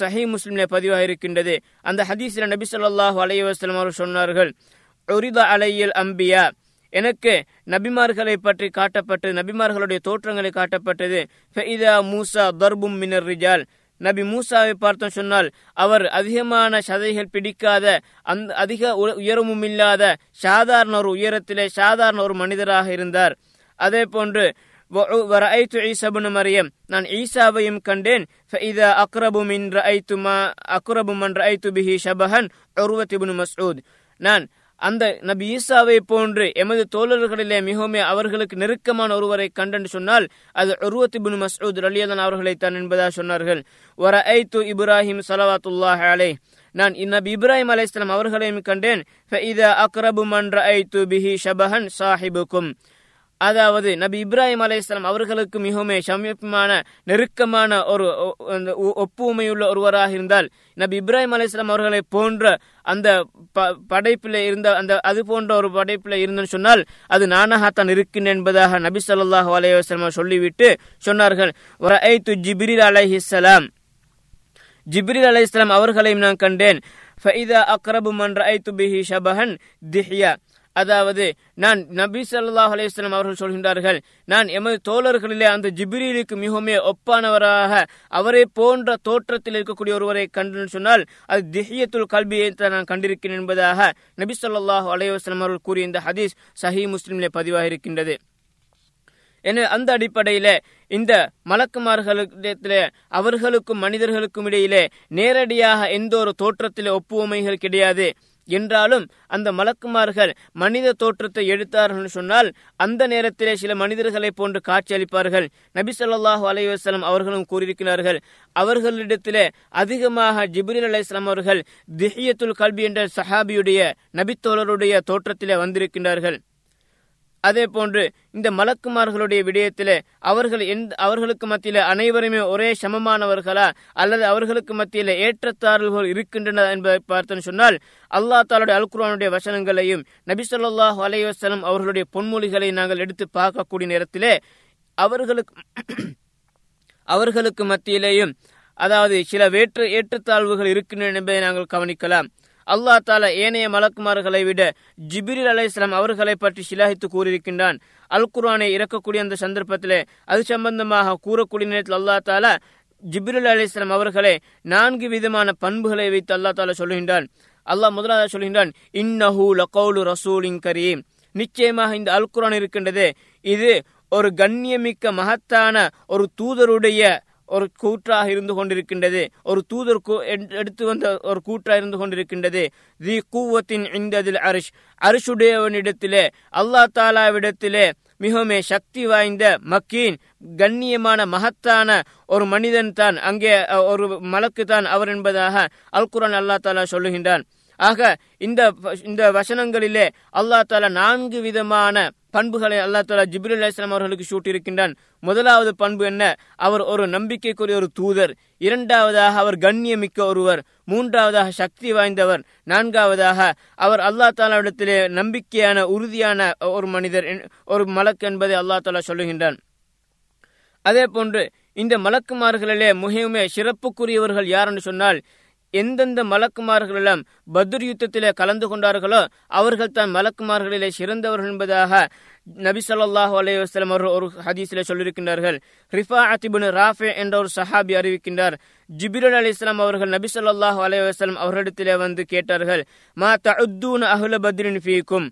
சஹி அஹ் முஸ்லிம்ல பதிவாக இருக்கின்றது அந்த ஹதீஸில் நபி சொல்லாஹு அலைஹி அவர்கள் சொன்னார்கள் உரித அலையில் அம்பியா எனக்கு நபிமார்களை பற்றி காட்டப்பட்டது நபிமார்களுடைய தோற்றங்களை காட்டப்பட்டது. ஃபெய்தா மூசா தர்பும் மினர் ரிஜால். நபி மூசாவை பார்த்தோம் சொன்னால் அவர் அதிகமான சதைகள் பிடிக்காத அந்த அதிக உ- உயரமும் இல்லாத சாதாரண ஒரு உயரத்திலே சாதாரண ஒரு மனிதராக இருந்தார். அதே போன்று வ- ஈசபுன் மரியம். நான் ஈசாவையும் கண்டேன். ஃபஇதா அக்ரபு மின் ரஐத்து மா அக்ரபு மன் ரஐத்து பிஹி ஷபஹன் உர்வத் மஸ்ஊத். நான் அந்த நபி ஈசாவை போன்று எமது தோழர்களிலே மிகவும் அவர்களுக்கு நெருக்கமான ஒருவரை கண்டென்று சொன்னால் அது உருவத்தி பின் மசூத் அலியதன் அவர்களை தான் என்பதாக சொன்னார்கள். ஓரா ஐ து இப்ராஹிம் சலவாத்துல்லா அலே நான் நபி இப்ராஹிம் அலைஹிஸ்ஸலாம் அவர்களையும் கண்டேன். ஃபஇதா அக்ரபு ஐ து பிஹி ஷபஹன் சாஹிபுக்கும். அதாவது நபி இப்ராஹிம் அலைஹிஸ்ஸலாம் அவர்களுக்கு மிகவும் சமீபமான நெருக்கமான ஒரு ஒ- ஒப்புமையுள்ள ஒருவராக இருந்தால் நபி இப்ராஹிம் அலைஹிஸ்ஸலாம் அவர்களை போன்ற அந்த ப- படைப்பில் இருந்த அந்த அது போன்ற ஒரு படைப்பில் இருந்தன்னு சொன்னால் அது நானாகத்தான் இருக்கின்றேன் என்பதாக நபி சொல்லாஹு அலைஹி சொல்லிவிட்டு சொன்னார்கள். வரஐத்து ஜிப்ரில் அலைஹிஸ்ஸலாம். ஜிப்ரீல் அவர்களையும் நான் கண்டேன். ஃபைதா அக்ரபு மன் ரஐத்து பிஹி ஷபஹன் திஹ்யா. அதாவது நான் நபி சல்லாஹ் அலைஹி அவர்கள் சொல்கின்றார்கள் நான் எமது தோழர்களிலே அந்த ஜிப்ரீலுக்கு மிகவும் ஒப்பானவராக அவரை போன்ற தோற்றத்தில் இருக்கக்கூடிய ஒருவரை கண்டு சொன்னால் அது திஹியத்துல் கல்வியை நான் கண்டிருக்கிறேன் என்பதாக நபி சொல்லாஹ் அலைஹி அவர்கள் கூறிய இந்த ஹதீஸ் சஹீ முஸ்லிமிலே பதிவாக இருக்கின்றது. எனவே அந்த அடிப்படையில இந்த மலக்குமார்களிடத்திலே அவர்களுக்கும் மனிதர்களுக்கும் இடையிலே நேரடியாக எந்த ஒரு தோற்றத்திலே ஒப்புவமைகள் கிடையாது. என்றாலும் அந்த மலக்குமார்கள் மனித தோற்றத்தை எடுத்தார்கள் சொன்னால் அந்த நேரத்திலே சில மனிதர்களை போன்று காட்சியளிப்பார்கள் நபி சொல்லாஹு அலைஹி அவர்களும் கூறியிருக்கிறார்கள் அவர்களிடத்திலே அதிகமாக ஜிப்ரில் அலையாம் அவர்கள் திஹியத்துல் கல்பி என்ற சஹாபியுடைய நபித்தோழருடைய தோற்றத்திலே வந்திருக்கின்றார்கள். அதே போன்று இந்த மலக்குமார்களுடைய விடயத்தில் அவர்கள் எந்த அவர்களுக்கு மத்தியில அனைவருமே ஒரே சமமானவர்களா அல்லது அவர்களுக்கு மத்தியில ஏற்றத்தாழ்வுகள் இருக்கின்றன என்பதை பார்த்தோன்னு சொன்னால் அல்லா தாலுடைய அல்குரானுடைய வசனங்களையும் நபி சொல்லாஹு அலைவசலம் அவர்களுடைய பொன்மொழிகளை நாங்கள் எடுத்து பார்க்கக்கூடிய நேரத்திலே அவர்களுக்கு அவர்களுக்கு மத்தியிலேயும் அதாவது சில வேற்று ஏற்றத்தாழ்வுகள் இருக்கின்றன என்பதை நாங்கள் கவனிக்கலாம். அல்லா தாலா ஏனைய மலக்குமார்களை விட ஜிபிரில் அலை இஸ்லாம் அவர்களை பற்றி சிலாகித்து கூறியிருக்கின்றான். அல் குர்ஆனை இறக்கக்கூடிய அந்த சந்தர்ப்பத்திலே அது சம்பந்தமாக கூறக்கூடிய நேரத்தில் அல்லா தாலா ஜிப்ரில் அலி இஸ்லாம் அவர்களே நான்கு விதமான பண்புகளை வைத்து அல்லா தாலா சொல்கின்றான். அல்லாஹ் முதலாவது சொல்கின்றான் இன்னஹு லகௌலு ரசூலின் கரீம். நிச்சயமாக இந்த அல் குரான் இருக்கின்றது. இது ஒரு கண்ணியமிக்க மகத்தான ஒரு தூதருடைய ஒரு கூற்றாக இருந்து கொண்டிருக்கின்றது. ஒரு தூதர் எடுத்து வந்த ஒரு கூற்றாக இருந்து கொண்டிருக்கின்றது. தி கூவத்தின் இந்ததில் அரிஷ். அரிஷுடையவனிடத்திலே அல்லா தாலாவிடத்திலே மிகவுமே சக்தி வாய்ந்த மக்கீன் கண்ணியமான மகத்தான ஒரு மனிதன் தான். அங்கே ஒரு மலக்கு தான் அவர் என்பதாக அல்குரான் அல்லா தாலா சொல்லுகின்றான். ஆக இந்த இந்த வசனங்களிலே அல்லா தாலா நான்கு விதமான பண்புகளை அல்லா தாலா ஜிப்ரில் அலிஸ்லாம் அவர்களுக்கு சூட்டியிருக்கின்றான். முதலாவது பண்பு என்ன? அவர் ஒரு நம்பிக்கைக்குரிய ஒரு தூதர். இரண்டாவதாக அவர் கண்ணியமிக்க ஒருவர். மூன்றாவதாக சக்தி வாய்ந்தவர். நான்காவதாக அவர் அல்லா தாலாவிடத்திலே நம்பிக்கையான உறுதியான ஒரு மனிதர் ஒரு மலக் என்பதை அல்லா தாலா சொல்லுகின்றான். அதே போன்று இந்த மலக்குமார்களிலே மிகவுமே சிறப்புக்குரியவர்கள் யார் என்று சொன்னால் எந்தெந்த மலக்குமார்களெல்லாம் பத்ர் யுத்தத்திலே கலந்து கொண்டார்களோ அவர்கள் தான் மலக்குமார்களிலே சிறந்தவர்கள் என்பதாக நபி சொல்லாஹு அலைய வஸ்லம் அவர்கள் ஒரு ஹதீஸிலே சொல்லியிருக்கின்றார்கள். ரிஃபா அத்திபுன் ராஃபே என்ற ஒரு சஹாபி அறிவிக்கின்றார். ஜிபிரல் அலி இஸ்லாம் அவர்கள் நபி சொல்லாஹு அலைய வஸ்லம் அவர்களிடத்திலே வந்து கேட்டார்கள் மா தூன் அஹுல பத்ரின் ஃபீக்கும்?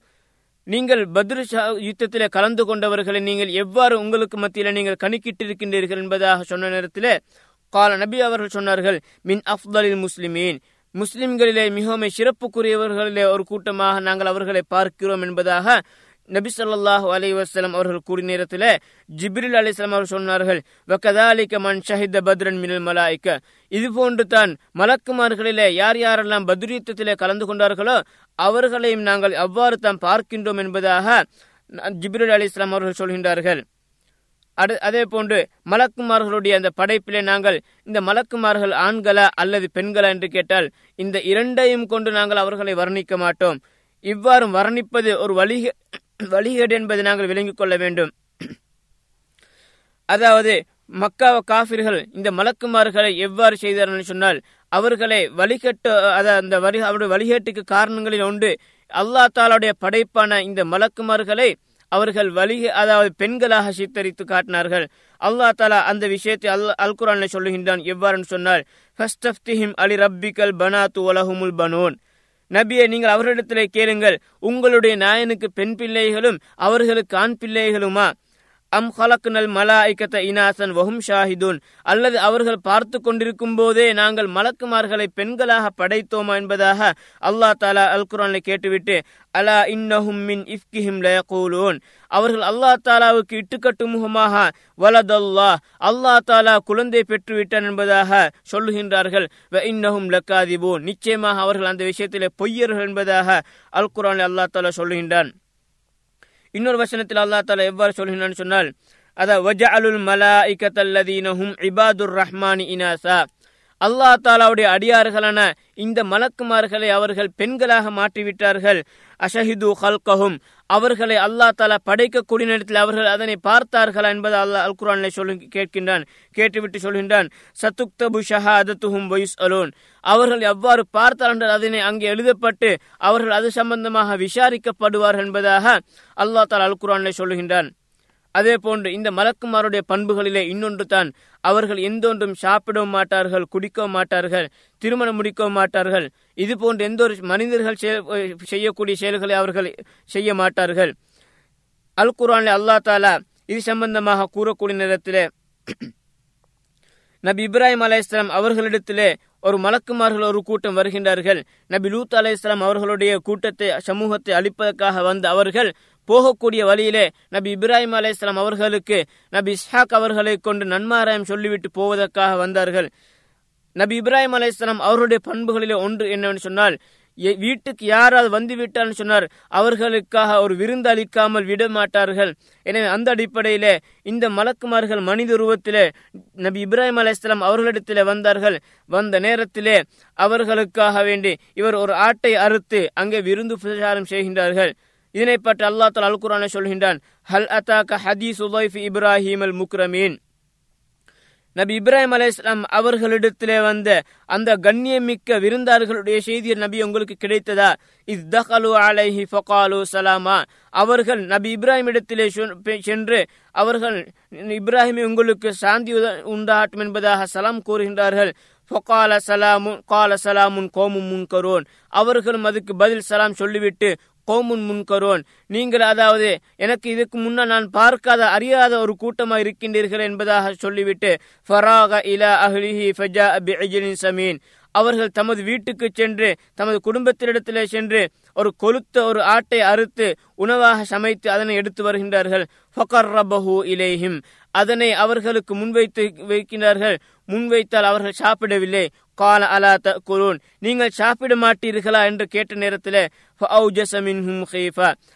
நீங்கள் பத்ரு யுத்தத்திலே கலந்து கொண்டவர்களை நீங்கள் எவ்வாறு உங்களுக்கு மத்தியில் நீங்கள் கணக்கிட்டிருக்கின்றீர்கள் என்பதாக சொன்ன நேரத்திலே கால நபி அவர்கள் சொன்னார்கள் மின் அஃதலில் முஸ்லிமீன் முஸ்லிம்களிலே மிகவும் சிறப்புக்குரியவர்களிலே ஒரு கூட்டமாக நாங்கள் அவர்களை பார்க்கிறோம் என்பதாக நபி சொல்லாஹு அலி வசலம் அவர்கள் கூறிய நேரத்தில் ஜிப்ரில் அலிஸ்லாம் அவர்கள் சொன்னார்கள். வக்கதாலிக்க மண் ஷஹித பத்ரன் மினல் மலாய்க்க இது போன்று தான் மலக்குமார்களிலே யார் யாரெல்லாம் பத்ரீத்தத்திலே கலந்து கொண்டார்களோ அவர்களையும் நாங்கள் அவ்வாறு தான் பார்க்கின்றோம் என்பதாக ஜிப்ரில் அலி இஸ்லாம் அவர்கள் சொல்கின்றார்கள். அதே போன்று மலக்குமார்களுடைய அந்த படைப்பிலே நாங்கள் இந்த மலக்குமார்கள் ஆண்களா அல்லது பெண்களா என்று கேட்டால் இந்த இரண்டையும் கொண்டு நாங்கள் அவர்களை வர்ணிக்க மாட்டோம். இவ்வாறு வர்ணிப்பது ஒரு வழிக வழிகேடு என்பதை நாங்கள் விளங்கிக் கொள்ள வேண்டும். அதாவது மக்காவ காபிர்கள் இந்த மலக்குமார்களை எவ்வாறு செய்தார்கள் சொன்னால் அவர்களை வழிகட்டு அந்த வரி அவருடைய வழிகேட்டுக்கு காரணங்களில் உண்டு அல்லா தாலாவுடைய படைப்பான இந்த மலக்குமார்களை அவர்கள் வழி அதாவது பெண்களாக சித்தரித்து காட்டினார்கள். அல்லா தாலா அந்த விஷயத்தை அல் அல் குரான் சொல்லுகின்றான். எவ்வாறு சொன்னால் அலி ரப்பிகல் பனாத்து உலகுமுல் பனோன். நபியை நீங்கள் அவர்களிடத்திலே கேளுங்கள் உங்களுடைய நாயனுக்கு பெண் பிள்ளைகளும் அவர்களுக்கு ஆண் பிள்ளைகளுமா? அம் ஹலக்குனல் மலாய்க்கத்த இனாசன் வஹும் ஷாஹிதூன். அல்லது அவர்கள் பார்த்து கொண்டிருக்கும் போதே நாங்கள் மலக்குமார்களை பெண்களாக படைத்தோமா என்பதாக அல்லா தாலா அல் குரானை கேட்டுவிட்டு அலா இன்னஹும் மின் இஃப்கிஹிம் லயகூலூன். அவர்கள் அல்லா தாலாவுக்கு இட்டுக்கட்டு முகமாக வலதல்லா அல்லா தாலா குழந்தை பெற்றுவிட்டான் என்பதாக சொல்லுகின்றார்கள். வ இன்னஹும் லக்காதிபூன் நிச்சயமாக அவர்கள் அந்த விஷயத்திலே பொய்யர்கள் என்பதாக அல் குரான் அல்லா தாலா சொல்லுகின்றான். இன்னொரு வசனத்தில் அல்லா தாலா எவ்வாறு சொல்கிறான்னு சொன்னால் அத மலா இக்கத்தல்லதீனஹும் இபாதுர் ரஹ்மானி இனாசா. அல்லா தாலாவுடைய அடியார்களான இந்த மலக்குமார்களை அவர்கள் பெண்களாக மாற்றிவிட்டார்கள். அஷஹிது ஹல்கஹும் அவர்களை அல்லா தாலா படைக்கக்கூடிய நேரத்தில் அவர்கள் அதனை பார்த்தார்களா என்பதை அல்லா அல் குரானை சொல்லு கேட்கின்றான் கேட்டுவிட்டு சொல்கின்றான். சத்துக்தபு ஷஹாதத்துஹும் வயுஸ் அலோன் அவர்கள் எவ்வாறு பார்த்தார்கள் அதனை அங்கே எழுதப்பட்டு அவர்கள் அது சம்பந்தமாக விசாரிக்கப்படுவார்கள் என்பதாக அல்லா தாலா அல் குரானை சொல்லுகின்றான். அதே போன்று இந்த மலக்குமாருடைய பண்புகளிலே இன்னொன்று தான் அவர்கள் எந்தொன்றும் சாப்பிடவும் மாட்டார்கள் குடிக்கவும் மாட்டார்கள் திருமணம் முடிக்கவும் மாட்டார்கள். இது போன்ற எந்த ஒரு மனிதர்கள் செய்யக்கூடிய செயல்களை அவர்கள் செய்ய மாட்டார்கள். அல் குரானில் அல்லா தாலா இது சம்பந்தமாக கூறக்கூடிய நேரத்திலே நபி இப்ராஹிம் அலை இஸ்லாம் அவர்களிடத்திலே ஒரு மலக்குமார்கள் ஒரு கூட்டம் வருகின்றார்கள். நபி லூத் அலை இஸ்லாம் அவர்களுடைய கூட்டத்தை சமூகத்தை அழிப்பதற்காக வந்த அவர்கள் போகக்கூடிய வழியிலே நபி இப்ராஹிம் அலை அவர்களுக்கு நபி இஸ்ஹாக் அவர்களை கொண்டு நன்மாராயம் சொல்லிவிட்டு போவதற்காக வந்தார்கள். நபி இப்ராஹிம் அலை அவருடைய பண்புகளிலே ஒன்று என்னவென்று சொன்னால் எ- வீட்டுக்கு யாராவது வந்து விட்டார்னு சொன்னார் அவர்களுக்காக ஒரு விருந்து அளிக்காமல் விட மாட்டார்கள். எனவே அந்த அடிப்படையிலே இந்த மலக்குமார்கள் மனித உருவத்திலே நபி இப்ராஹிம் அலைஹிஸ்ஸலாம் அவர்களிடத்திலே வந்தார்கள். வந்த நேரத்திலே அவர்களுக்காக வேண்டி இவர் ஒரு ஆட்டை அறுத்து அங்கே விருந்து பிரச்சாரம் செய்கின்றார்கள். இதனை பற்றி அல்லாஹ் தலா அல் குரான சொல்கின்றான் ஹல் அத்தாக்க ஹதீஸ் இப்ராஹிம் அல் முக்ரமீன் நபி இப்ராஹிம் அலைஹிஸ்ஸலாம் அவர்களிடத்திலே வந்த அந்த கண்ணியமிக்க விருந்தார்களுடைய செய்தி நபி உங்களுக்கு கிடைத்ததா? இஸ் தஹலு அலைஹி ஃபகாலு சலாமா. அவர்கள் நபி இப்ராஹிம் இடத்திலே சென்று அவர்கள் இப்ராஹிம் உங்களுக்கு சாந்தி உத- உண்டாகட்டும் என்பதாக சலாம் கூறுகின்றார்கள். ஃபொகால சலாமுன் கால சலாமுன் கோமும் முன்கரோன். அவர்களும் அதுக்கு பதில் சலாம் சொல்லிவிட்டு கோமுன் முன்கரோன் நீங்கள் அதாவது எனக்கு இதுக்கு முன்னால் நான் பார்க்காத அறியாத ஒரு கூட்டமாக இருக்கின்றீர்கள் என்பதாக சொல்லிவிட்டு ஃபராக இலா அஹ்லிஹி ஃபஜா பிஅஜலின் சமீன். அவர்கள் தமது வீட்டுக்கு சென்று தமது குடும்பத்தினிடத்திலே சென்று ஒரு கொளுத்த ஒரு ஆட்டை அறுத்து உணவாக சமைத்து அதனை எடுத்து வருகின்றார்கள். ஃபகர் ரபஹு இலேஹிம். அதனை அவர்களுக்கு முன்வைத்து வைக்கின்றார்கள். முன்வைத்தால் அவர்கள் சாப்பிடவில்லை. கால அலா தகுலூன் நீங்கள் சாப்பிட மாட்டீர்களா என்று கேட்ட நேரத்தில்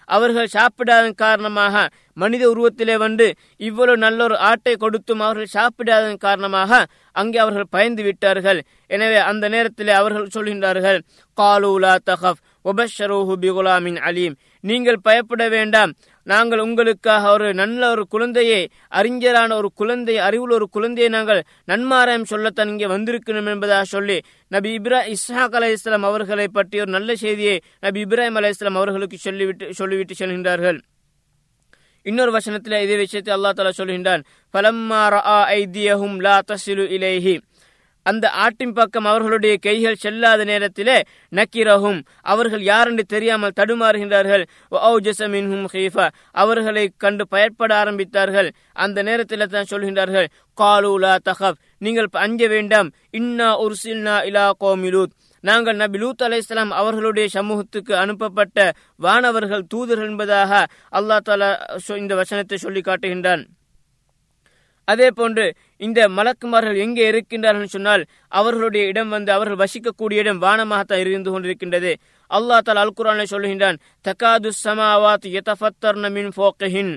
அவர்கள் சாப்பிடாத காரணமாக மனித உருவத்திலே வந்து இவ்வளவு நல்ல ஒரு ஆட்டை கொடுத்தும் அவர்கள் சாப்பிடாதன் காரணமாக அங்கே அவர்கள் பயந்து விட்டார்கள். எனவே அந்த நேரத்திலே அவர்கள் சொல்கின்றார்கள் காலூலா தஹப் ஒபஷரோஹு பிகுலாமின் அலீம் நீங்கள் பயப்பட வேண்டாம். நாங்கள் உங்களுக்காக ஒரு நல்ல ஒரு குழந்தையை அறிஞரான ஒரு குழந்தை அறிவுள்ள ஒரு குழந்தையை நாங்கள் நன்மாராயம் சொல்லத்தான் இங்கே வந்திருக்கணும் என்பதாக சொல்லி நபி இப்ரா இஸ்ஹாக் அலை இஸ்லாம் அவர்களை பற்றி ஒரு நல்ல செய்தியை நபி இப்ராஹிம் அலை இஸ்லாம் அவர்களுக்கு சொல்லிவிட்டு சொல்லிவிட்டு செல்கின்றார்கள். இன்னொரு வசனத்தில் இதே விஷயத்தை அல்லாஹ் தாலா சொல்கின்றான் பலம்மா ரா ஐதியஹும் லா தசிலு இலேஹி அந்த ஆட்டின் பக்கம் அவர்களுடைய கைகள் செல்லாத நேரத்திலே நக்கிரஹும் அவர்கள் யாரென்று தெரியாமல் தடுமாறுகின்றார்கள். அவர்களை கண்டு பயப்பட ஆரம்பித்தார்கள். அந்த நேரத்தில் தான் சொல்கின்றார்கள் காலூலா தஹப். நீங்கள் அஞ்ச வேண்டாம். இன்னா உர்சில்னா இலா கோமிலூத் நாங்கள் நபி லூத் அலைஹிஸ்ஸலாம் அவர்களுடைய சமூகத்துக்கு அனுப்பப்பட்ட வானவர்கள் தூதர்கள் என்பதாக அல்லாஹ் தாலா சொ- இந்த வசனத்தை சொல்லி காட்டுகின்றான். அதே போன்று இந்த மலக்குமார்கள் எங்கே இருக்கின்றார்கள் சொன்னால் அவர்களுடைய இடம் வந்து அவர்கள் வசிக்கக்கூடிய இடம் வானமாகத்தான் இருந்து கொண்டிருக்கின்றது. அல்லாஹ் தால் அல் குரானை சொல்லுகின்றான் தகாது சமாவாத் யதஃபத்தர்ன மின் ஃபோக்கஹின்.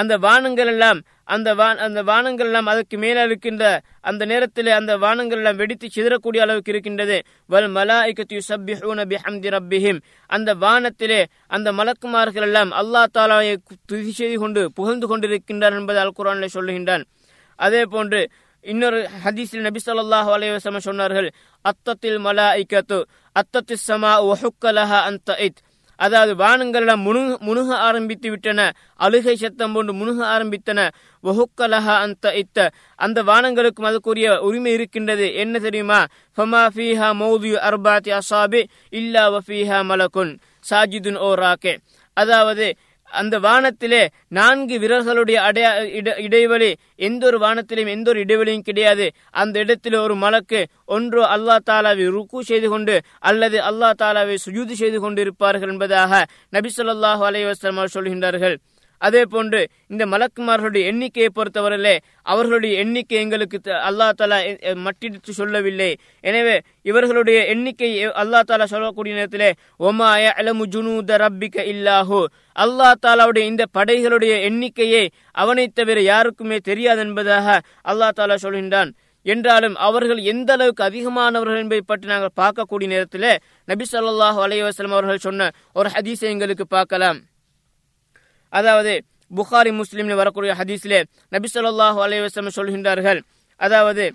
அந்த வானங்கள் எல்லாம் அந்த வான் அந்த வானங்கள் எல்லாம் அதற்கு மேலே இருக்கின்ற அந்த நேரத்தில் அந்த வானங்கள் எல்லாம் வெடித்து சிதறக்கூடிய அளவுக்கு இருக்கின்றது. வல் மலாய்கத்து சப்பிஹூன பிஹம்தி ரப்பிஹிம். அந்த வானத்திலே அந்த மலக்குமார்கள் எல்லாம் அல்லாஹ் தாலாவை துதி செய்து கொண்டு புகழ்ந்து கொண்டிருக்கின்றார் என்பதை அல் குரானில் சொல்லுகின்றான். அதே போன்று இன்னொரு ஹதீஸில் நபி சொல்லாஹ் அலைஹி சொன்னார்கள் அத்தத்தில் மலா ஐக்கத்து அத்தத்து சமா ஒஹுக்கலஹா அந்த இத். அதாவது வானங்களிடம் முணுக முணுக ஆரம்பித்து விட்டன அழுகை சத்தம் போன்று முணுக ஆரம்பித்தன ஒஹுக்கலஹா அந்த இத்த. அந்த வானங்களுக்கும் அதுக்குரிய உரிமை இருக்கின்றது. என்ன தெரியுமா? ஃபமா ஃபீஹா மௌதியு அர்பாத்தி அசாபி இல்லா வஃபீஹா மலகுன். சாஜிதுன் ஓ ராகே அதாவது அந்த வானத்திலே நான்கு விரல்களுடைய அடைய இடைவெளி எந்த ஒரு வானத்திலும் எந்த ஒரு இடைவெளியும் கிடையாது. அந்த இடத்திலே ஒரு மலக்கு ஒன்று அல்லா தாலாவை ருக்கு செய்து கொண்டு அல்லது அல்லா தாலாவை சுஜூதி செய்து கொண்டு இருப்பார்கள் என்பதாக நபி சொல்லாஹு அலைஹி சொல்கின்றார்கள். அதே போன்று இந்த மலக்குமார்களுடைய எண்ணிக்கையை பொறுத்தவரையிலே அவர்களுடைய எண்ணிக்கை எங்களுக்கு த- அல்லாஹ் தாலா எ- மட்டிட்டு சொல்லவில்லை. எனவே இவர்களுடைய எண்ணிக்கை அல்லா அல்லாஹ் தாலா சொல்லக்கூடிய நேரத்திலே ஒமாய அலமு ஜுனூத ரப்பிக இல்லாஹு. அல்லாஹ் தாலாவுடைய இந்த படைகளுடைய எண்ணிக்கையை அவனைத் தவிர யாருக்குமே தெரியாது என்பதாக அல்லாஹ் தாலா சொல்கின்றான். என்றாலும் அவர்கள் எந்த அளவுக்கு அதிகமானவர்கள் என்பதை பற்றி நாங்கள் பார்க்கக்கூடிய நேரத்தில் நபி சொல்லாஹ் அலைஹி அவர்கள் சொன்ன ஒரு ஹதீஸை எங்களுக்கு பார்க்கலாம். அதாவது புகாரி முஸ்லீம்ல வரக்கூடிய ஹதீஸ்லே நபி சொல்லாஹு அலைவசம் சொல்கின்றார்கள். அதாவது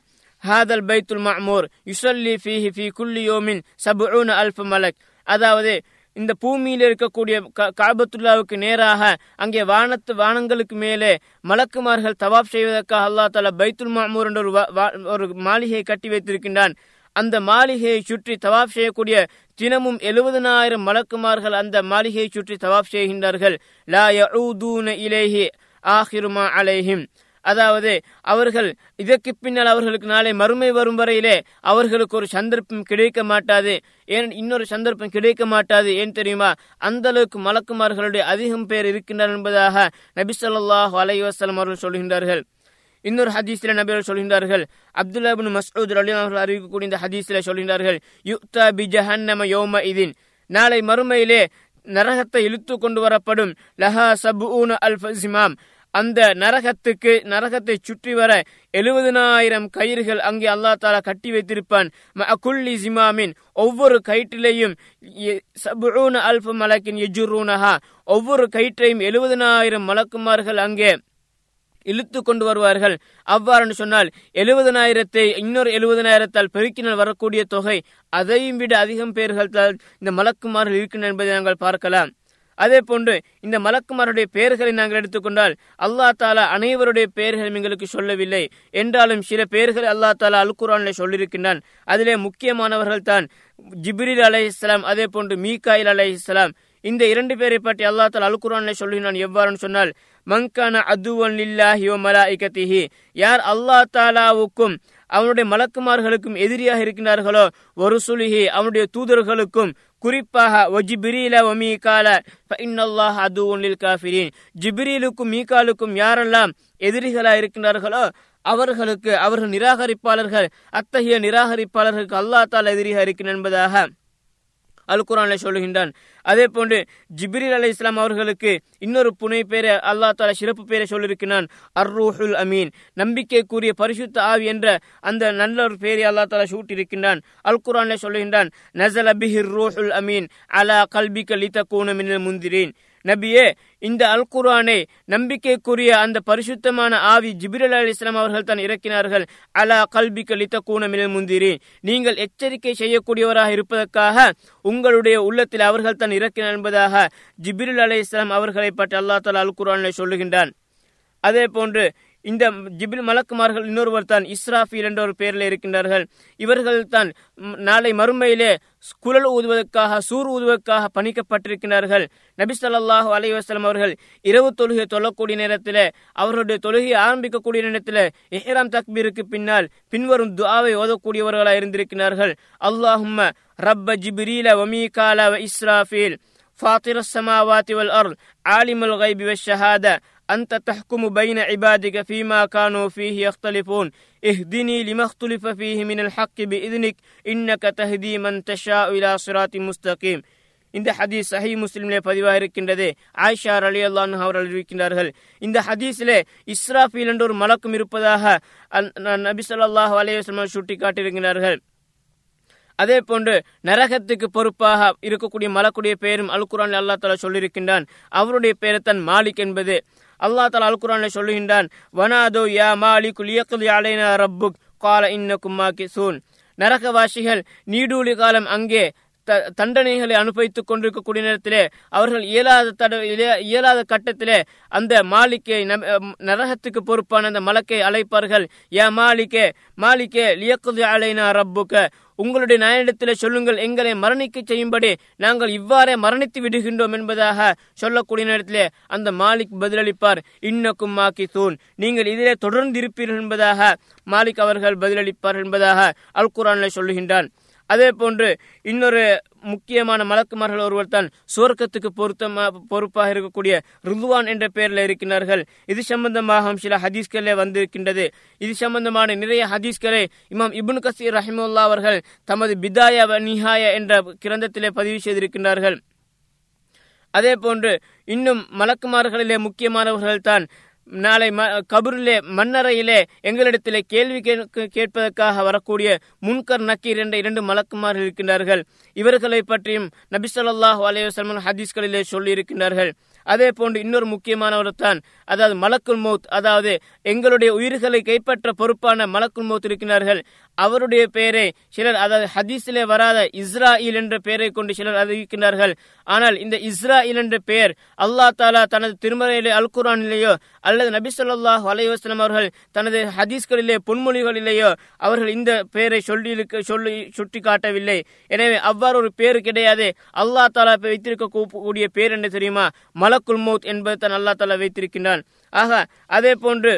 ஹாதல் பைத்துல் மஅமூர் யுசல்லி ஃபீஹி ஃபி குல்லி யோமின் சப்ஊன அல்ஃப் மலக். அதாவது இந்த பூமியில் இருக்கக்கூடிய க- காபத்துல்லாவுக்கு நேராக அங்கே வானத்து வானங்களுக்கு மேலே மலக்குமார்கள் தவாப் செய்வதற்காக அல்லாஹ் தலா பைத்துல் மாமூர் என்ற ஒரு வா- ஒரு மாளிகையை கட்டி வைத்திருக்கின்றான். அந்த மாளிகையை சுற்றி தவாப் செய்யக்கூடிய தினமும் எழுபதனாயிரம் மலக்குமார்கள் அந்த மாளிகையை சுற்றி தவாப் செய்கின்றார்கள். லா யஊதூன இலேஹி ஆஹிருமா அலைஹிம். அதாவது அவர்கள் இதற்கு பின்னால் அவர்களுக்கு நாளை மறுமை வரும் வரையிலே அவர்களுக்கு ஒரு சந்தர்ப்பம் கிடைக்க மாட்டாது. ஏன் இன்னொரு சந்தர்ப்பம் கிடைக்க மாட்டாது. ஏன் தெரியுமா? அந்த அளவுக்கு மலக்குமார்களுடைய அதிகம் பேர் இருக்கின்றனர் என்பதாக நபி ஸல்லல்லாஹு அவர்கள் சொல்கின்றார்கள். இன்னொரு ஹதீஸ்ல நபிகள் சொல்கின்றார்கள். அப்துல்லா பின் மஸ்ஊத் அவர்கள் அறிவிக்கக்கூடிய இந்த ஹதீஸ்ல சொல்கின்றார்கள் யுக்தா பி ஜஹன்னம யோம இதின். நாளை மறுமையிலே நரகத்தை இழுத்து கொண்டு வரப்படும். லஹா சபூன அல் ஃபசிமாம் அந்த நரகத்துக்கு நரகத்தை சுற்றி வர எழுபதனாயிரம் கயிறுகள் அங்கே அல்லா தாலா கட்டி வைத்திருப்பான். குல்லி ஜிமாமின் ஒவ்வொரு கயிற்றிலையும் சபூன அல்ஃப மலக்கின் எஜுரூனஹா. ஒவ்வொரு கயிற்றையும் எழுபதனாயிரம் மலக்குமார்கள் அங்கே இழுத்து கொண்டு வருவார்கள். அவ்வாறு சொன்னால் எழுபதனாயிரத்தை இன்னொரு எழுபதனாயிரத்தால் பெருக்கினால் வரக்கூடிய தொகை அதையும் விட அதிகம் பேர்கள் இந்த மலக்குமார்கள் இருக்கின்றன என்பதை நாங்கள் பார்க்கலாம். அதே போன்று இந்த மலக்குமாருடைய பெயர்களை நாங்கள் எடுத்துக்கொண்டால் அல்லா தாலா அனைவருடைய பெயர்களும் எங்களுக்கு சொல்லவில்லை. என்றாலும் சில பெயர்கள் அல்லா தாலா அல்குரானில் சொல்லியிருக்கின்றான். அதிலே முக்கியமானவர்கள் தான் ஜிப்ரில் அலை இஸ்லாம் அதே போன்று மீகாயில் அலை இஸ்லாம் இந்த இரண்டு பேரை பற்றி அல்லா தால் அல் சொல்லுகிறான் சொல்லினான் எவ்வாறுன்னு சொன்னால் மங்கான அதுவன் இல்லாஹி ஓ மலாஇகத்திஹி யார் அல்லா தாலாவுக்கும் அவனுடைய மலக்குமார்களுக்கும் எதிரியாக இருக்கின்றார்களோ ஒரு சுலிஹி அவனுடைய தூதர்களுக்கும் குறிப்பாக ஒஜிபிரீல ஒமீகால இன்னல்லாஹ் அது லில் காஃபிரின் ஜிபிரீலுக்கும் மீகாலுக்கும் யாரெல்லாம் எதிரிகளாக இருக்கின்றார்களோ அவர்களுக்கு அவர்கள் நிராகரிப்பாளர்கள் அத்தகைய நிராகரிப்பாளர்களுக்கு அல்லா தாலா எதிரியாக இருக்கிறேன் என்பதாக அல்குரான் சொல்லுகின்றான். அதே போன்று ஜிப்ரீல் அலி இஸ்லாம் அவர்களுக்கு இன்னொரு புனை பேரை அல்லா தாலா சிறப்பு பேரை சொல்லியிருக்கிறான். அர்ரூஹுல் அமீன். நம்பிக்கைக்குரிய பரிசுத்த ஆவி என்ற அந்த நல்ல ஒரு பேரை அல்லா தாலா சூட்டியிருக்கின்றான். அல் குரான்ல சொல்லுகின்றான் நசல் அபிஹிர் ரூஹுல் அமீன் அலா கல்பிக லிதகூன மினல் முந்திரீன் நபியே இந்த அல் குரானை நம்பிக்கைக்குரிய அந்த பரிசுத்தமான ஆவி ஜிபிரல் அலி இஸ்லாம் அவர்கள் தான் இறக்கினார்கள். அலா கல்வி கலித்த கூணமில் முந்திரி நீங்கள் எச்சரிக்கை செய்யக்கூடியவராக இருப்பதற்காக உங்களுடைய உள்ளத்தில் அவர்கள் தான் இறக்கினார் என்பதாக ஜிபிரல் அலி இஸ்லாம் அவர்களை பற்றி அல்லா தலா அல் குரானை சொல்லுகின்றான். அதே போன்று இந்த ஜிபில் மலக்குமார்கள் இன்னொருவர் தான் இஸ்ராஃபீல் என்ற ஒரு பெயரில் இருக்கின்றார்கள் இவர்கள் தான் நாளை மறுமையிலே குழல் ஊதுவதற்காக சூர் ஊதுவதற்காக பணிக்கப்பட்டிருக்கிறார்கள் நபி சொல்லாஹு அலி வஸ்லம் அவர்கள் இரவு தொழுகை தொழக்கூடிய நேரத்தில் அவர்களுடைய தொழுகை ஆரம்பிக்கக்கூடிய நேரத்தில் எஹ்ராம் தக்பீருக்கு பின்னால் பின்வரும் துஆவை ஓதக்கூடியவர்களாக இருந்திருக்கிறார்கள் அல்லாஹும்ம ரப்ப ஜிப்ரீல வமீகால வ இஸ்ராஃபீல் فاطر السماوات والأرض عالم الغيب والشهادة أنت تحكم بين عبادك فيما كانوا فيه يختلفون اهدني لما اختلف فيه من الحق بإذنك إنك تهدي من تشاء إلى صراط مستقيم இந்த ஹதீஸ் சஹி முஸ்லிம்லே பதிவாக இருக்கின்றது ஆயிஷா அலி அல்லான் அவர்கள் அறிவிக்கின்றார்கள் இந்த ஹதீஸிலே இஸ்ராஃபீல் என்ற ஒரு மலக்கும் இருப்பதாக நபி சொல்லாஹு அலையம் சுட்டி காட்டியிருக்கிறார்கள் அதே போன்று நரகத்துக்கு பொறுப்பாக இருக்கக்கூடிய மலக்குடைய பெயரும் அல் குரான் அல்லா தாலா சொல்லியிருக்கின்றான் அவருடைய பெயரை தன் மாலிக் என்பது அல்லா தலா அல் சொல்லுகின்றான் வனாதோ யா மாலி லியக்குலி அலைனா ரப்புக். கால இன்னக்கும் மாக்கி சூன் நரகவாசிகள் நீடூழி காலம் அங்கே தண்டனைகளை அனுபவித்துக் கொண்டிருக்கக்கூடிய நேரத்திலே அவர்கள் இயலாத தட இயலாத கட்டத்திலே அந்த மாளிகை நரகத்துக்கு பொறுப்பான அந்த மலக்கை அழைப்பார்கள். ஏ மாலிக்கே மாலிக்கே லியக்குதி அலைனா ரப்புக்க உங்களுடைய நயனிடத்தில் சொல்லுங்கள் எங்களை மரணிக்க செய்யும்படி நாங்கள் இவ்வாறே மரணித்து விடுகின்றோம் என்பதாக சொல்லக்கூடிய நேரத்திலே அந்த மாலிக் பதிலளிப்பார். இன்னக்கும் மாக்கி தூண் நீங்கள் இதிலே தொடர்ந்து இருப்பீர்கள் என்பதாக மாலிக் அவர்கள் பதிலளிப்பார் என்பதாக அல் குரானில் சொல்லுகின்றான். அதே போன்று இன்னொரு முக்கியமான மலக்குமார்கள் ஒருவர் தான் சுவர்க்கத்துக்கு பொருத்தமா பொறுப்பாக இருக்கக்கூடிய ருதுவான் என்ற பெயரில் இருக்கிறார்கள் இது சம்பந்தமாக சில ஹதீஸ்களே வந்திருக்கின்றது. இது சம்பந்தமான நிறைய ஹதீஸ்களை இமாம் இபுன் கசீர் ரஹிமுல்லா அவர்கள் தமது பிதாய நிஹாயா என்ற கிரந்தத்திலே பதிவு செய்திருக்கின்றார்கள். அதே போன்று இன்னும் மலக்குமார்களிலே முக்கியமானவர்கள் தான் நாளை கபூரிலே மன்னரையிலே எங்களிடத்திலே கேள்வி கேட்பதற்காக வரக்கூடிய முன்கர் நக்கீர் என்ற இரண்டு மலக்குமார்கள் இருக்கின்றார்கள். இவர்களை பற்றியும் நபிசல்லாஹு அலைவசல்மன் ஹதீஸ்களிலே சொல்லியிருக்கின்றார்கள். அதே போன்று இன்னொரு முக்கியமானவர் தான் அதாவது மலக்குல் மௌத் அதாவது எங்களுடைய உயிர்களை கைப்பற்ற பொறுப்பான மலக்குல் மௌத் இருக்கிறார்கள் அவருடைய பெயரை சிலர் அதாவது ஹதீஸிலே வராத இஸ்ராயில் என்ற பெயரை கொண்டு சிலர் அறிவிக்கின்றார்கள். ஆனால் இந்த இஸ்ராயில் என்ற பெயர் அல்லா தாலா தனது திருமறையிலே அல் குரானிலேயோ அல்லது நபி சொல்லாஹ் அலைவாஸ்லாம் அவர்கள் தனது ஹதீஸ்களிலே பொன்மொழிகளிலேயோ அவர்கள் இந்த பெயரை சொல்லி சொல்லி சுட்டி காட்டவில்லை எனவே அவ்வாறு ஒரு பேர் கிடையாது. அல்லா தாலா வைத்திருக்கக்கூடிய பேர் என்ன தெரியுமா? மலக்குல் மௌத் என்பது தான் அல்லா தாலா வைத்திருக்கின்றான். ஆக அதே போன்று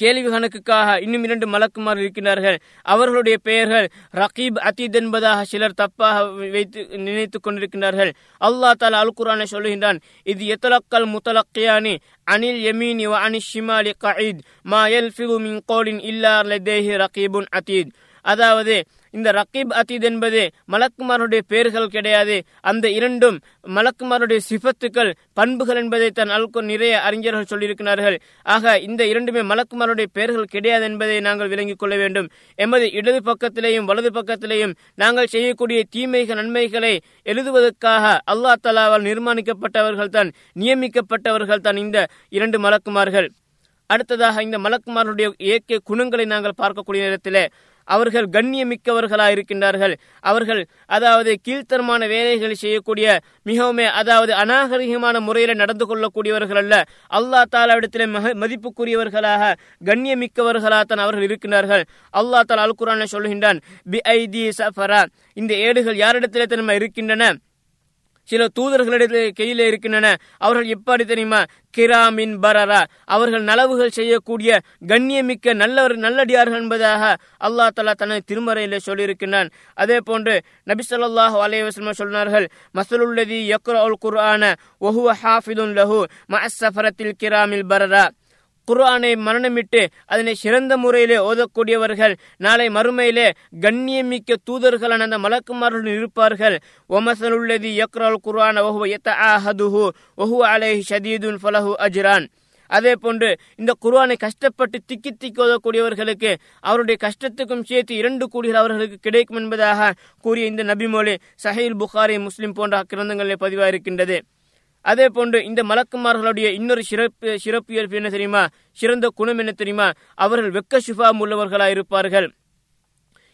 கேள்வி கணக்குக்காக இன்னும் இரண்டு மலக்குமார் இருக்கிறார்கள். அவர்களுடைய பெயர்கள் ரகீப் அத்தீத் என்பதாக சிலர் தப்பாக வைத்து நினைத்துக் கொண்டிருக்கின்றார்கள் அல்லா தாலா அல் குரானை சொல்லுகின்றான் இது எத்தலக்கல் முத்தலக்கியானி அனில் எமீனி வ அனி ஷிமாலி கஈத் மா யல்ஃபிது மின் கோலின் இல்லா லதேஹி ரகீபுன் அதீத் அதாவது இந்த ரக்கீப் அத்தீத் என்பது மலக்குமாருடைய பெயர்கள் கிடையாது. அந்த இரண்டும் மலக்குமாருடைய சிபத்துக்கள் பண்புகள் என்பதை தன் அல்கு நிறைய அறிஞர்கள் சொல்லியிருக்கிறார்கள். ஆக இந்த இரண்டுமே மலக்குமாருடைய பெயர்கள் கிடையாது என்பதை நாங்கள் விளங்கிக் கொள்ள வேண்டும். எமது இடது பக்கத்திலேயும் வலது பக்கத்திலேயும் நாங்கள் செய்யக்கூடிய தீமைகள் நன்மைகளை எழுதுவதற்காக அல்லா தலாவால் நிர்மாணிக்கப்பட்டவர்கள் தான் நியமிக்கப்பட்டவர்கள் தான் இந்த இரண்டு மலக்குமார்கள். அடுத்ததாக இந்த மலக்குமாருடைய இயற்கை குணங்களை நாங்கள் பார்க்கக்கூடிய நேரத்தில் அவர்கள் கண்ணியமிக்கவர்களாக இருக்கின்றார்கள் அவர்கள் அதாவது கீழ்த்தரமான வேலைகளை செய்யக்கூடிய மிகவும் அதாவது அநாகரிகமான முறையில் நடந்து கொள்ளக்கூடியவர்கள் அல்ல. அல்லா தாலா இடத்துல மதிப்புக்குரியவர்களாக கண்ணியமிக்கவர்களாக தான் அவர்கள் இருக்கின்றார்கள். அல்லா தாலா அல் குரான சொல்கின்றான் பி ஐ தி சஃபரா. இந்த ஏடுகள் யாரிடத்திலே தன்மை இருக்கின்றன? சில தூதர்களிடத்தில் கையிலே இருக்கின்றன. அவர்கள் எப்படி தெரியுமா? கிராமின் பரரா. அவர்கள் நலவுகள் செய்யக்கூடிய கண்ணியமிக்க நல்லவர் நல்லடியார்கள் என்பதாக அல்லா தலா தனது திருமறையிலே சொல்லியிருக்கின்றான். அதே போன்று நபி சொல்லாஹ் அலைவசம் சொன்னார்கள் மசலுல்லதி யக்ரா உல் குர்ஆன ஒஹுவ ஹாஃபிதுன் லஹு மஅசஃபரத்தில் கிராமில் பரரா. குர்ஆனை மரணமிட்டு அதனை சிறந்த முறையிலே ஓதக்கூடியவர்கள் நாளை மறுமையிலே கண்ணியமிக்க தூதர்களான அந்த மலக்குமார்களுடன் இருப்பார்கள். ஒமசலுள்ளதி யக்ரால் குர்ஆன் ஒஹுவ எத்த ஆஹதுஹு ஒஹு அலேஹி ஷதீதுன் ஃபலஹு அஜ்ரான். அதே போன்று இந்த குர்ஆனை கஷ்டப்பட்டு திக்கி திக்கி ஓதக்கூடியவர்களுக்கு அவருடைய கஷ்டத்துக்கும் சேர்த்து இரண்டு கோடிகள் அவர்களுக்கு கிடைக்கும் என்பதாக கூறிய இந்த நபிமொழி சஹீல் புகாரி முஸ்லிம் போன்ற கிரந்தங்களில் பதிவாயிருக்கின்றது. அதே போன்று இந்த மலக்குமார்களுடைய இன்னொரு சிறப்பு சிறப்பியல்பு என்ன தெரியுமா? சிறந்த குணம் என்ன தெரியுமா? அவர்கள் வெக்க சுபாம் உள்ளவர்களாக இருப்பார்கள்.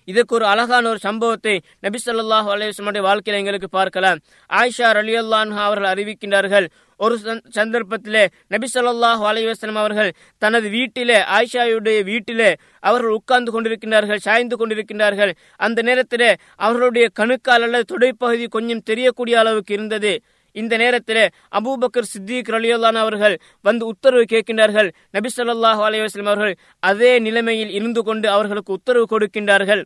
இதற்கு ஒரு அழகான ஒரு சம்பவத்தை நபி சொல்லாஹ் அலைவசமுடைய வாழ்க்கையில் எங்களுக்கு பார்க்கலாம். ஆயிஷா அலி அல்லான்ஹா அவர்கள் அறிவிக்கின்றார்கள் ஒரு சந்தர்ப்பத்திலே நபி சொல்லாஹ் அலைவாஸ்லம் அவர்கள் தனது வீட்டிலே ஆயிஷாவுடைய வீட்டிலே அவர்கள் உட்கார்ந்து கொண்டிருக்கின்றார்கள் சாய்ந்து கொண்டிருக்கின்றார்கள். அந்த நேரத்திலே அவர்களுடைய கணுக்கால் அல்லது தொடைப்பகுதி கொஞ்சம் தெரியக்கூடிய அளவுக்கு இருந்தது. இந்த நேரத்தில் அபூபக்கர் சித்திக் ரலியுல்லான் அவர்கள் வந்து உத்தரவு கேட்கின்றார்கள். நபி சொல்லாஹு அலைவாஸ்லம் அவர்கள் அதே நிலைமையில் இருந்து கொண்டு அவர்களுக்கு உத்தரவு கொடுக்கின்றார்கள்.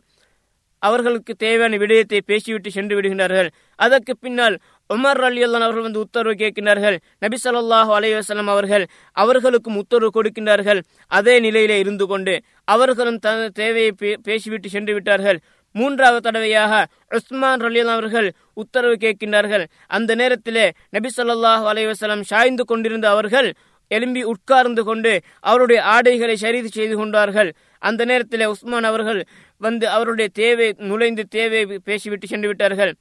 அவர்களுக்கு தேவையான விடயத்தை பேசிவிட்டு சென்று விடுகின்றார்கள். அதற்கு பின்னால் உமர் அலி அல்லான் அவர்கள் வந்து உத்தரவு கேட்கின்றார்கள். நபி சொல்லாஹு அலைவாஸ்லம் அவர்கள் அவர்களுக்கும் உத்தரவு கொடுக்கின்றார்கள். அதே நிலையிலே இருந்து கொண்டு அவர்களும் தனது தேவையை பேசிவிட்டு சென்று விட்டார்கள். மூன்றாவது தடவையாக உஸ்மான் ரலியல் அவர்கள் உத்தரவு கேட்கின்றார்கள். அந்த நேரத்திலே நபி சொல்லாஹ் அலைவசலம் சாய்ந்து கொண்டிருந்த அவர்கள் எழும்பி உட்கார்ந்து கொண்டு அவருடைய ஆடைகளை சரிது செய்து கொண்டார்கள். அந்த நேரத்தில் உஸ்மான் அவர்கள் வந்து அவருடைய தேவை நுழைந்து தேவை பேசிவிட்டு சென்று விட்டார்கள்.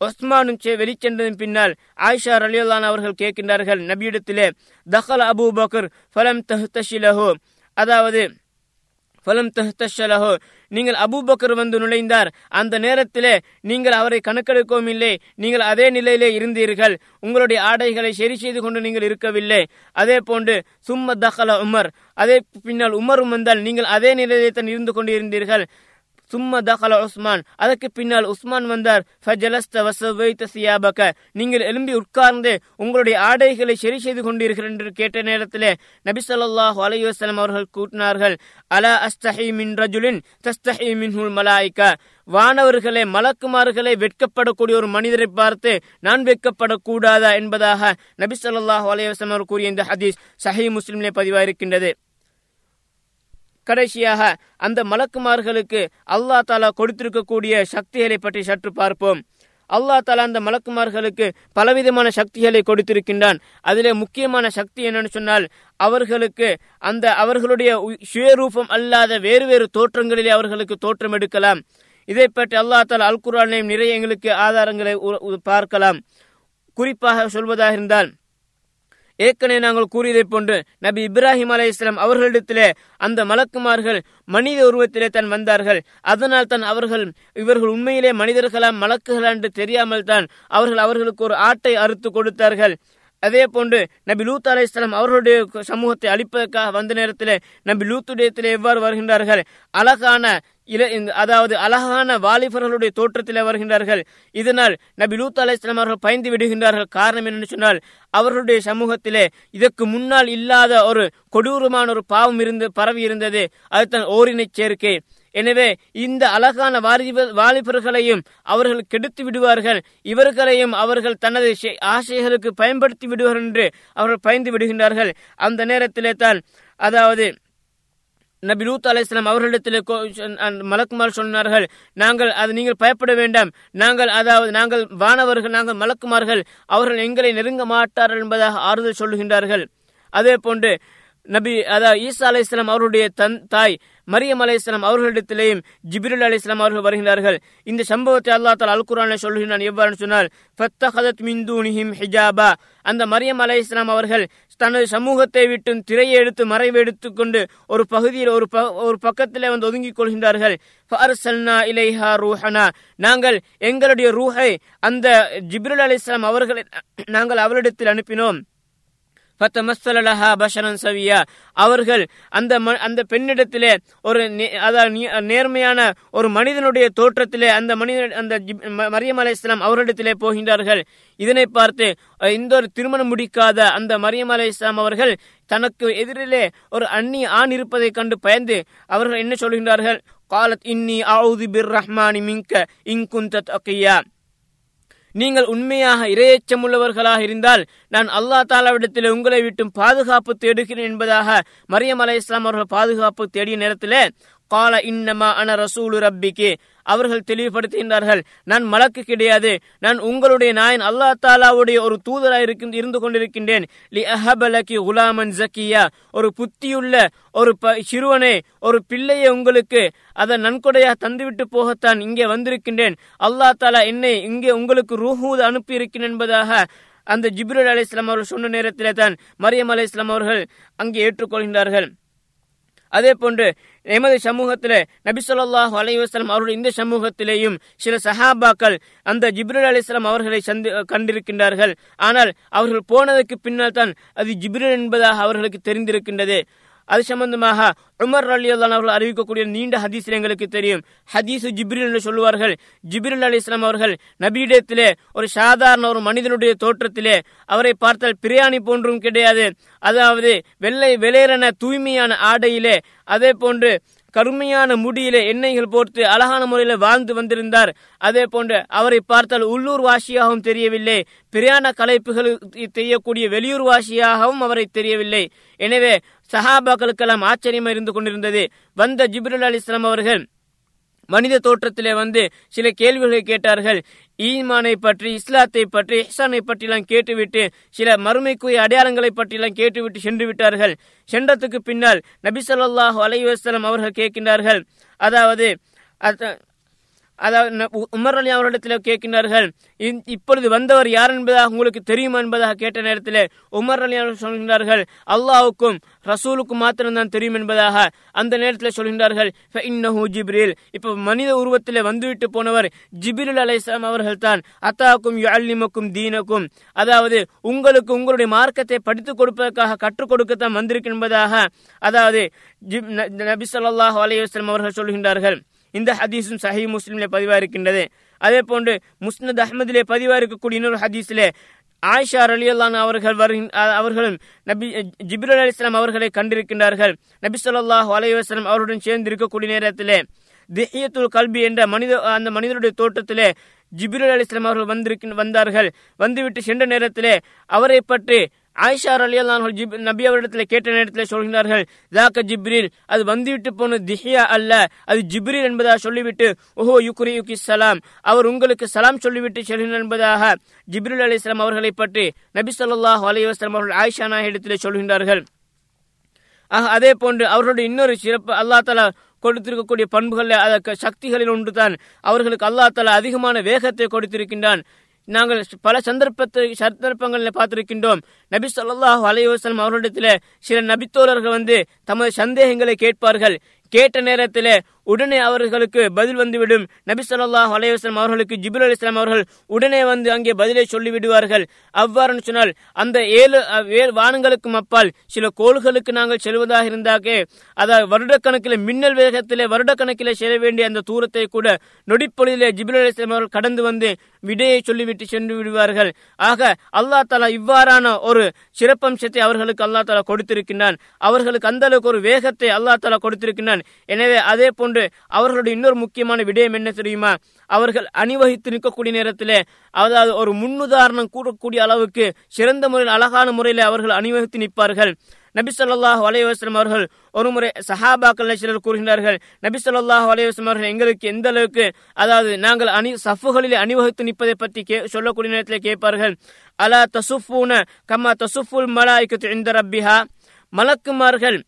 உஸ்மானும் வெளிச்சென்றதன் பின்னால் ஆயிஷா ரலியுல்லான் அவர்கள் கேட்கின்றார்கள். நபியிடத்திலே தஹல் அபு பக்கர் ஃபலம் தஹ்தஷிலஹோ அதாவது ஃபலம் தஹ்தஷலஹோ. நீங்கள் அபூபக்கர் வந்து நுழைந்தார். அந்த நேரத்திலே நீங்கள் அவரை கணக்கெடுக்கவும் இல்லை நீங்கள் அதே நிலையிலே இருந்தீர்கள். உங்களுடைய ஆடைகளை சரி செய்து கொண்டு நீங்கள் இருக்கவில்லை. அதே போன்று சும்ம தஹல உமர். அதே பின்னால் உமரும் வந்தால் நீங்கள் அதே நிலையிலே தான் இருந்து கொண்டு இருந்தீர்கள் சும்ம தகல உஸ்மான். அதற்கு பின்னால் உஸ்மான் வந்தார். ஃபஜலஸ்த வசவைத்த சியாபக. நீங்கள் எழும்பி உட்கார்ந்து உங்களுடைய ஆடைகளை சரி செய்து கொண்டீர்கள் என்று கேட்ட நேரத்திலே நபி சொல்லாஹு அலைஹி அவர்கள் கூட்டினார்கள் அலா அஸ்தஹி மின் ரஜுலின் தஸ்தஹி மின்ஹுல் மலாய்கா. வானவர்களே மலக்குமார்களே வெட்கப்படக்கூடிய ஒரு மனிதரை பார்த்து நான் வெட்கப்படக்கூடாதா என்பதாக நபி சொல்லாஹு அலைஹி அவர் கூறிய இந்த ஹதீஸ் சஹி முஸ்லிம்லே பதிவாயிருக்கின்றது. கடைசியாக அந்த மலக்குமார்களுக்கு அல்லா தாலா கொடுத்திருக்கக்கூடிய சக்திகளை பற்றி சற்று பார்ப்போம். அல்லா தாலா அந்த மலக்குமார்களுக்கு பலவிதமான சக்திகளை கொடுத்திருக்கின்றான். அதிலே முக்கியமான சக்தி என்னன்னு சொன்னால் அவர்களுக்கு அந்த அவர்களுடைய சுயரூபம் அல்லாத வேறு வேறு தோற்றங்களிலே அவர்களுக்கு தோற்றம் எடுக்கலாம். இதை பற்றி அல்லா தாலா அல் குரானையும் நிறைய எங்களுக்கு ஆதாரங்களை பார்க்கலாம். குறிப்பாக சொல்வதாக இருந்தால் ஏற்கனவே நாங்கள் கூறியதைப் போன்று நபி இப்ராஹிம் அலை இஸ்லாம் அவர்களிடத்திலே அந்த மலக்குமார்கள் மனித உருவத்திலே தான் வந்தார்கள். அதனால் தான் அவர்கள் இவர்கள் உண்மையிலே மனிதர்களா மலக்குகளா என்று தெரியாமல் தான் அவர்கள் அவர்களுக்கு ஒரு ஆட்டை அறுத்து கொடுத்தார்கள். அதே போன்று நபி லூத் அலை இஸ்லாம் அவர்களுடைய சமூகத்தை அழிப்பதற்காக வந்த நேரத்தில் நபி லூத்துடையத்திலே எவ்வாறு வருகின்றார்கள்? அழகான இல இந்த- அதாவது அழகான வாலிபர்களுடைய தோற்றத்தில் வருகின்றார்கள். இதனால் நபி லூத் அலைஹிஸ்ஸலாம் அவர்கள் பயந்து விடுகின்றார்கள். காரணம் என்னன்னு சொன்னால் அவர்களுடைய சமூகத்திலே இதற்கு முன்னால் இல்லாத ஒரு கொடூரமான ஒரு பாவம் இருந்து பரவி இருந்தது. அதுதான் ஓரினை சேர்க்கை. எனவே இந்த அழகான வாலிப வாலிபர்களையும் அவர்கள் கெடுத்து விடுவார்கள். இவர்களையும் அவர்கள் தனது ஆசைகளுக்கு பயன்படுத்தி விடுவார்கள் என்று அவர்கள் பயந்து விடுகின்றார்கள். அந்த நேரத்திலே தான் அதாவது நபி லூத் அலைஹிஸ்ஸலாம் அவர்களிடத்தில் மலக்குமார் சொன்னார்கள் நாங்கள் அது நீங்கள் பயப்பட வேண்டாம். நாங்கள் அதாவது நாங்கள் வானவர்கள் நாங்கள் மலக்குமார்கள் அவர்கள் எங்களை நெருங்க மாட்டார்கள் என்பதாக ஆறுதல் சொல்லுகின்றார்கள். அதே போன்று நபி அதாவது ஈசா அலைஹிஸ்ஸலாம் அவருடைய தன் தாய் மரியம் அலைஹிஸ்ஸலாம் அவர்களிடத்திலேயும் ஜிபிருல் அலிஸ்லாம் அவர்கள் வருகின்றார்கள். இந்த சம்பவத்தை அல்லா தால் அல் குர்ஆனில் சொல்கிறான் எவ்வாறு சொன்னால் ஃபத்தஹதத் மின் ஹிஜாபா. அந்த மரியம் அலைஹிஸ்ஸலாம் அவர்கள் தனது சமூகத்தை விட்டு திரையை எடுத்து மறைவு எடுத்துக் கொண்டு ஒரு பகுதியில் ஒரு ப- ஒரு பக்கத்திலே வந்து ஒதுங்கிக் கொள்கின்றார்கள். ஃபஅர்சல்னா இலைஹா ரூஹனா. நாங்கள் எங்களுடைய ரூஹை அந்த ஜிப்ருல் அலி இஸ்லாம் அவர்களை நாங்கள் அவரிடத்தில் அனுப்பினோம். ஃபத்தமஸ்ஸலஹா பஷரன் சவியா. அவர்கள் அந்த ம- அந்த பெண்ணிடத்திலே ஒரு நே- அதாவது நேர்மையான ஒரு மனிதனுடைய தோற்றத்திலே அந்த மனித அந்த ஜிப்- அலை இஸ்லாம் அவரிடத்திலே போகின்றார்கள். இதனை பார்த்து இந்த ஒரு திருமணம் முடிக்காத அந்த மரியம் அலைஹிஸ்ஸலாம் அவர்கள் தனக்கு எதிரிலே ஒரு அந்நி ஆண் இருப்பதை கண்டு பயந்து அவர்கள் என்ன சொல்கின்றார்கள்? காலத் இன்னி ஆவுதி பிர் ரஹ்மானி மிங்க இங்குந்த தக்கியா நீங்கள் உண்மையாக இரையச்சமுள்ளவர்களாக இருந்தால் நான் அல்லாஹ் தாலாவிடத்தில் உங்களை விட்டும் பாதுகாப்பு தேடுகிறேன் என்பதாக மரியம் அலை இஸ்லாம் அவர்கள் பாதுகாப்பு தேடிய நேரத்தில் கால இன்னமா அன ரசூலு ரப்பிக்கு அவர்கள் தெளிவுபடுத்துகின்றார்கள். நான் மலக்கு கிடையாது. நான் உங்களுடைய நாயன் அல்லாஹ் தாலாவுடைய ஒரு தூதராக இருக்கின்ற- இருந்து கொண்டிருக்கின்றேன். லி அஹபலகி குலாமன் ஜக்கியா. ஒரு புத்தியுள்ள ஒரு ப- சிறுவனை ஒரு பிள்ளையை உங்களுக்கு அதை நன்கொடையாக தந்துவிட்டு போகத்தான் இங்கே வந்திருக்கின்றேன். அல்லாஹ் தாலா என்னை இங்கே உங்களுக்கு ரூஹூத் அனுப்பியிருக்கிறேன் என்பதாக அந்த ஜிப்ரல் அலி இஸ்லாம் அவர்கள் சொன்ன நேரத்திலே தான் மரியம் அலி இஸ்லாம் அவர்கள் அங்கே ஏற்றுக்கொள்கின்றார்கள். அதே போன்று எமது சமூகத்திலே நபிசல்லாஹ் அலைவாஸ்லாம் அவருடைய இந்த சமூகத்திலேயும் சில சஹாபாக்கள் அந்த ஜிப்ரூல் அலிஸ்லாம் அவர்களை சந்தி கண்டிருக்கின்றார்கள். ஆனால் அவர்கள் போனதற்கு பின்னால் தான் அது ஜிப்ரீல் என்பதாக அவர்களுக்கு தெரிந்திருக்கின்றது. அது சம்பந்தமாக உமர் அலி அவர்கள் அறிவிக்கக்கூடிய நீண்ட ஹதீஸ் எங்களுக்கு தெரியும். ஹதீஸ் ஜிப்ரில் என்று சொல்லுவார்கள். ஜிப்ரில் அலி இஸ்லாம் அவர்கள் நபியிடத்திலே ஒரு சாதாரண ஒரு மனிதனுடைய தோற்றத்திலே அவரை பார்த்தால் பிரியாணி போன்றும் கிடையாது. அதாவது வெள்ளை வெளியேறன தூய்மையான ஆடையிலே அதே போன்று கருமையான முடியிலே எண்ணெய்கள் போர்த்து அழகான முறையில் வாழ்ந்து வந்திருந்தார். அதே போன்று அவரை பார்த்தால் உள்ளூர் வாசியாகவும் தெரியவில்லை. பிரியாண கலைப்புகள் செய்யக்கூடிய வெளியூர் வாசியாகவும் அவரை தெரியவில்லை. எனவே சஹாபாக்களுக்கெல்லாம் ஆச்சரியமா இருந்து கொண்டிருந்தது. வந்த ஜிப்ருல் அலி இஸ்லாம் அவர்கள் மனித தோற்றத்திலே வந்து சில கேள்விகளை கேட்டார்கள். ஈமானை பற்றி இஸ்லாத்தை பற்றி இஹ்சானை பற்றிலாம் கேட்டுவிட்டு சில மறுமைக்குரிய அடையாளங்களை பற்றிலாம் கேட்டுவிட்டு சென்று விட்டார்கள். சென்றதுக்கு பின்னால் நபி சொல்லாஹு அலைஹி அவர்கள் கேட்கின்றார்கள். அதாவது அதாவது உமர் அலி அவரிடத்தில் கேட்கின்றார்கள் இப்பொழுது வந்தவர் யார் என்பதாக உங்களுக்கு தெரியுமா என்பதாக கேட்ட நேரத்தில் உமர் அலி அவர்கள் சொல்கின்றார்கள் அல்லாவுக்கும் ரசூலுக்கும் மாத்திரம்தான் தெரியும் என்பதாக. அந்த நேரத்தில் சொல்கின்றார்கள் "ஃபஇன்னஹு ஜிப்ரில். இப்ப மனித உருவத்தில் வந்துவிட்டு போனவர் ஜிப்ரில் அலைசாம் அவர்கள் தான் அத்தாக்கும் யுஅல்லிமுக்கும் தீனக்கும். அதாவது உங்களுக்கு உங்களுடைய மார்க்கத்தை படித்துக் கொடுப்பதற்காக கற்றுக் கொடுக்கத்தான் வந்திருக்கின்றதாக அதாவது ஜிப்- நபி சொல்லாஹ் அலைஹி அவர்கள் சொல்கின்றார்கள். இந்த ஹதீஸும் சஹி முஸ்லீம்ல பதிவா இருக்கின்றது அதே போன்று முஸ்னத் அஹ்மதிலே பதிவா இருக்கக்கூடிய இன்னொரு ஹதீஸிலே ஆயிஷா ரலியல்லான் அவர்கள் வருகின் அவர்களும் நபி ஜிப்ரல் அலிஸ்லாம் அவர்களை கண்டிருக்கின்றார்கள். நபி ஸல்லல்லாஹு அலைஹி அவருடன் சேர்ந்து இருக்கக்கூடிய நேரத்திலே திஹியத்துல் கல்வி என்ற மனித அந்த மனிதருடைய தோட்டத்திலே ஜிப்ரல் அலிஸ்லாம் அவர்கள் வந்திருக்க வந்தார்கள். வந்துவிட்டு சென்ற நேரத்திலே அவரை பற்றி ஆயிஷா அலியல்லான் ஜிப் நபி அவரிடத்தில் கேட்ட நேரத்தில் சொல்கிறார்கள் ஜாக்க ஜிப்ரில் அது வந்துவிட்டு போன திஹியா அல்ல அது ஜிப்ரில் என்பதாக சொல்லிவிட்டு ஓஹோ யுக்ரி யுகி சலாம் அவர் உங்களுக்கு சலாம் சொல்லிவிட்டு செல்கிறார் என்பதாக ஜிப்ரில் அலி இஸ்லாம் அவர்களை பற்றி நபி சொல்லாஹ் அலி வஸ்லாம் அவர்கள் ஆயிஷா நாயிடத்திலே சொல்கின்றார்கள். ஆக அதே போன்று அவர்களுடைய இன்னொரு சிறப்பு அல்லா தலா கொடுத்திருக்கக்கூடிய பண்புகள் அதற்கு சக்திகளில் ஒன்றுதான். அவர்களுக்கு அல்லா தலா அதிகமான வேகத்தை கொடுத்திருக்கின்றான். நாங்கள் பல சந்தர்ப்பத்தை சந்தர்ப்பங்களில் பார்த்திருக்கின்றோம். நபி சொல்லாஹு அலைஹி அவர்களிடத்தில் சில நபித்தோழர்கள் வந்து தமது சந்தேகங்களை கேட்பார்கள். கேட்ட நேரத்தில் உடனே அவர்களுக்கு பதில் வந்துவிடும். நபி ஸல்லல்லாஹு அலைவாஸ்லாம் அவர்களுக்கு அவர்களுக்கு அலி இஸ்லாம் அவர்கள் உடனே வந்து அங்கே பதிலை சொல்லிவிடுவார்கள். அவ்வாறு சொன்னால் அந்த ஏழு ஏழு வானங்களுக்கும் அப்பால் சில கோள்களுக்கு நாங்கள் செல்வதாக இருந்தாக்கே அதாவது வருடக்கணக்கில் மின்னல் வேகத்திலே வருடக்கணக்கில் செல்ல வேண்டிய அந்த தூரத்தை கூட நொடிப்பொழுதிலே ஜிபுல் அலி இஸ்லாம் அவர்கள் கடந்து வந்து விடையை சொல்லிவிட்டு சென்று விடுவார்கள். ஆக அல்லாஹ் தலா இவ்வாறான ஒரு சிறப்பம்சத்தை அவர்களுக்கு அல்லாஹ் தலா கொடுத்திருக்கின்றான். அவர்களுக்கு அந்த அளவுக்கு ஒரு வேகத்தை அல்லாஹ் தலா கொடுத்திருக்கின்றான். எனவே அதே போன்று அவர்களுடைய இன்னொரு முக்கியமான விடயம் என்ன தெரியுமா? அவர்கள் அணிவகித்து நிற்கக்கூடிய நேரத்திலே அதாவது ஒரு முன்னுதாரணம் கூடக்கூடிய அளவுக்கு சிறந்த முறையில் அழகான முறையில் அவர்கள் அணிவகுத்து நிற்பார்கள். நபி சொல்லாஹ் அலைஹி அவர்கள் ஒருமுறை சஹாபாக்கள் சிலர் கூறுகின்றார்கள் நபி சொல்லாஹ் அலைஹி அவர்கள் எங்களுக்கு எந்த அளவுக்கு அதாவது நாங்கள் அணி சஃபுகளில் அணிவகுத்து நிற்பதை பற்றி கே சொல்லக்கூடிய நேரத்தில் கேட்பார்கள் அலா தசுஃபூன கம்மா தசுஃபுல் மலாய்க்கு இந்த ரப்பிஹா மலக்குமார்கள்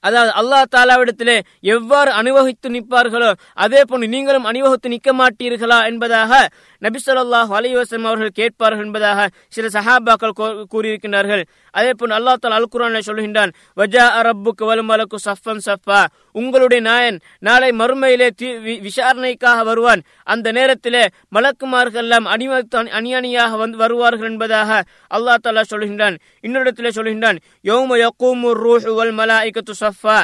அதாவது அல்லா தாலாவிடத்திலே எவ்வாறு அணிவகித்து நிற்பார்களோ அதே போன்று நீங்களும் அணிவகுத்து நிற்க மாட்டீர்களா என்பதாக நபி ஸல்லல்லாஹு அவர்கள் கேட்பார்கள் என்பதாக சில சஹாபாக்கள் கூறியிருக்கின்றார்கள். அதே போன்று அல்லாஹ் தாலா அல் சொல்கின்றான் வஜா ரப்புக்கு வல் சஃபன் சஃபா. உங்களுடைய நாயன் நாளை மறுமையிலே வி- விசாரணைக்காக வருவான். அந்த நேரத்திலே மலக்குமார்கள் எல்லாம் அணிவகுத்து அணி- அணியாக வந்து வருவார்கள் என்பதாக அல்லாஹ் தாலா சொல்கின்றான் இன்னொரு இடத்திலே சொல்கின்றான் யோம யக்கூமு ரூஹு வல் மலாயிகத்து சஃபா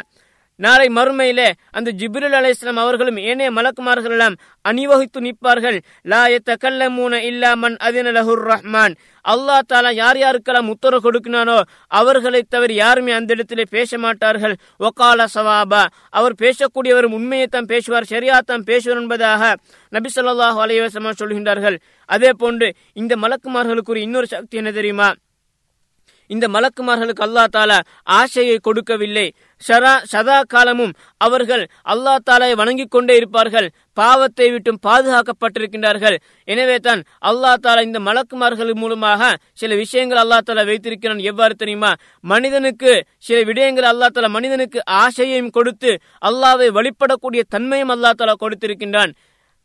நாளை மறுமையிலே அந்த ஜிப்ரில் அலைஹிஸ்ஸலாம் அவர்களும் ஏனைய மலக்குமார்கள் எல்லாம் அணிவகுத்து நிற்பார்கள். லா யத்தகல்லமூன இல்லா மன் அதின லஹுர் ரஹ்மான். அல்லாஹ் தாலா யார் யாருக்கெல்லாம் உத்தரவு கொடுக்கினானோ அவர்களை தவிர யாருமே அந்த இடத்திலே பேச மாட்டார்கள். ஒகால சவாபா. அவர் பேசக்கூடியவர் உண்மையைத்தான் பேசுவார் சரியாத்தான் பேசுவார் என்பதாக நபி சொல்லாஹு அலைஹி சொல்கின்றார்கள். அதே போன்று இந்த மலக்குமார்களுக்கு ஒரு இன்னொரு சக்தி என்ன தெரியுமா? இந்த மலக்குமார்களுக்கு அல்லா தாலா ஆசையை கொடுக்கவில்லை. ஷரா சதா காலமும் அவர்கள் அல்லா தாலாவை வணங்கிக் கொண்டே இருப்பார்கள். பாவத்தை விட்டும் பாதுகாக்கப்பட்டிருக்கின்றார்கள். எனவே தான் அல்லா தாலா இந்த மலக்குமார்கள் மூலமாக சில விஷயங்கள் அல்லா தாலா வைத்திருக்கிறான். எவ்வாறு தெரியுமா? மனிதனுக்கு சில விடயங்கள் அல்லா தாலா மனிதனுக்கு ஆசையையும் கொடுத்து அல்லாவை வழிபடக்கூடிய தன்மையும் அல்லா தாலா கொடுத்திருக்கின்றான்.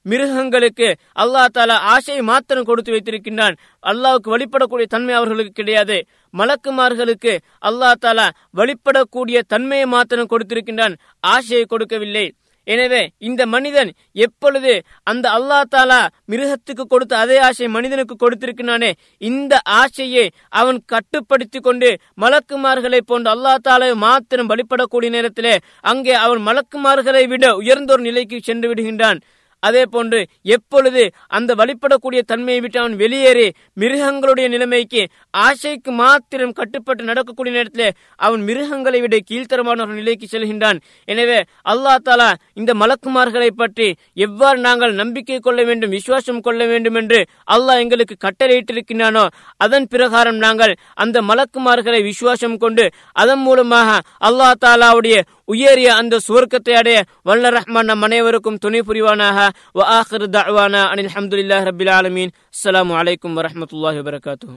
மிருகங்களுக்கு அல்லாஹ் தாலா ஆசையை மாத்திரம் கொடுத்து வைத்திருக்கின்றான். அல்லாவுக்கு வழிபடக்கூடிய தன்மை அவர்களுக்கு கிடையாது. மலக்குமார்களுக்கு அல்லாஹ் தாலா வழிபடக்கூடிய தன்மையை மாத்திரம் கொடுத்திருக்கின்றான். ஆசையை கொடுக்கவில்லை. எனவே இந்த மனிதன் எப்பொழுது அந்த அல்லாஹ் தாலா மிருகத்துக்கு கொடுத்த அதே ஆசை மனிதனுக்கு கொடுத்திருக்கிறானே இந்த ஆசையை அவன் கட்டுப்படுத்தி கொண்டு மலக்குமார்களை போன்று அல்லாஹ் தாலாவை மாத்திரம் வழிபடக்கூடிய நேரத்திலே அங்கே அவன் மலக்குமார்களை விட உயர்ந்தோர் நிலைக்கு சென்று விடுகின்றான். அதே போன்று எப்பொழுது அந்த வழிபடக்கூடிய தன்மையை விட்டு அவன் வெளியேறி மிருகங்களுடைய நிலைமைக்கு ஆசைக்கு மாத்திரம் கட்டுப்பட்டு நடக்கக்கூடிய நேரத்தில் அவன் மிருகங்களை விட கீழ்த்தரமான ஒரு நிலைக்கு செல்கின்றான். எனவே அல்லாஹ் தாலா இந்த மலக்குமார்களை பற்றி எவ்வாறு நாங்கள் நம்பிக்கை கொள்ள வேண்டும் விசுவாசம் கொள்ள வேண்டும் என்று அல்லாஹ் எங்களுக்கு கட்டளையிட்டிருக்கின்றானோ அதன் பிரகாரம் நாங்கள் அந்த மலக்குமார்களை விசுவாசம் கொண்டு அதன் மூலமாக அல்லாஹ் தாலாவுடைய உயரிய அந்த சுவர்க்கத்தை அடைய வல்ல ரஹ்மான் நம் அனைவருக்கும் துணை புரிவானாக. வ ஆஹிர் தஅவானா அனில் ஹம்துலில்லாஹி ரப்பில் ஆலமீன். அஸ்ஸலாமு அலைக்கும் வரஹ்மத்துல்லாஹி வபரகாத்துஹு.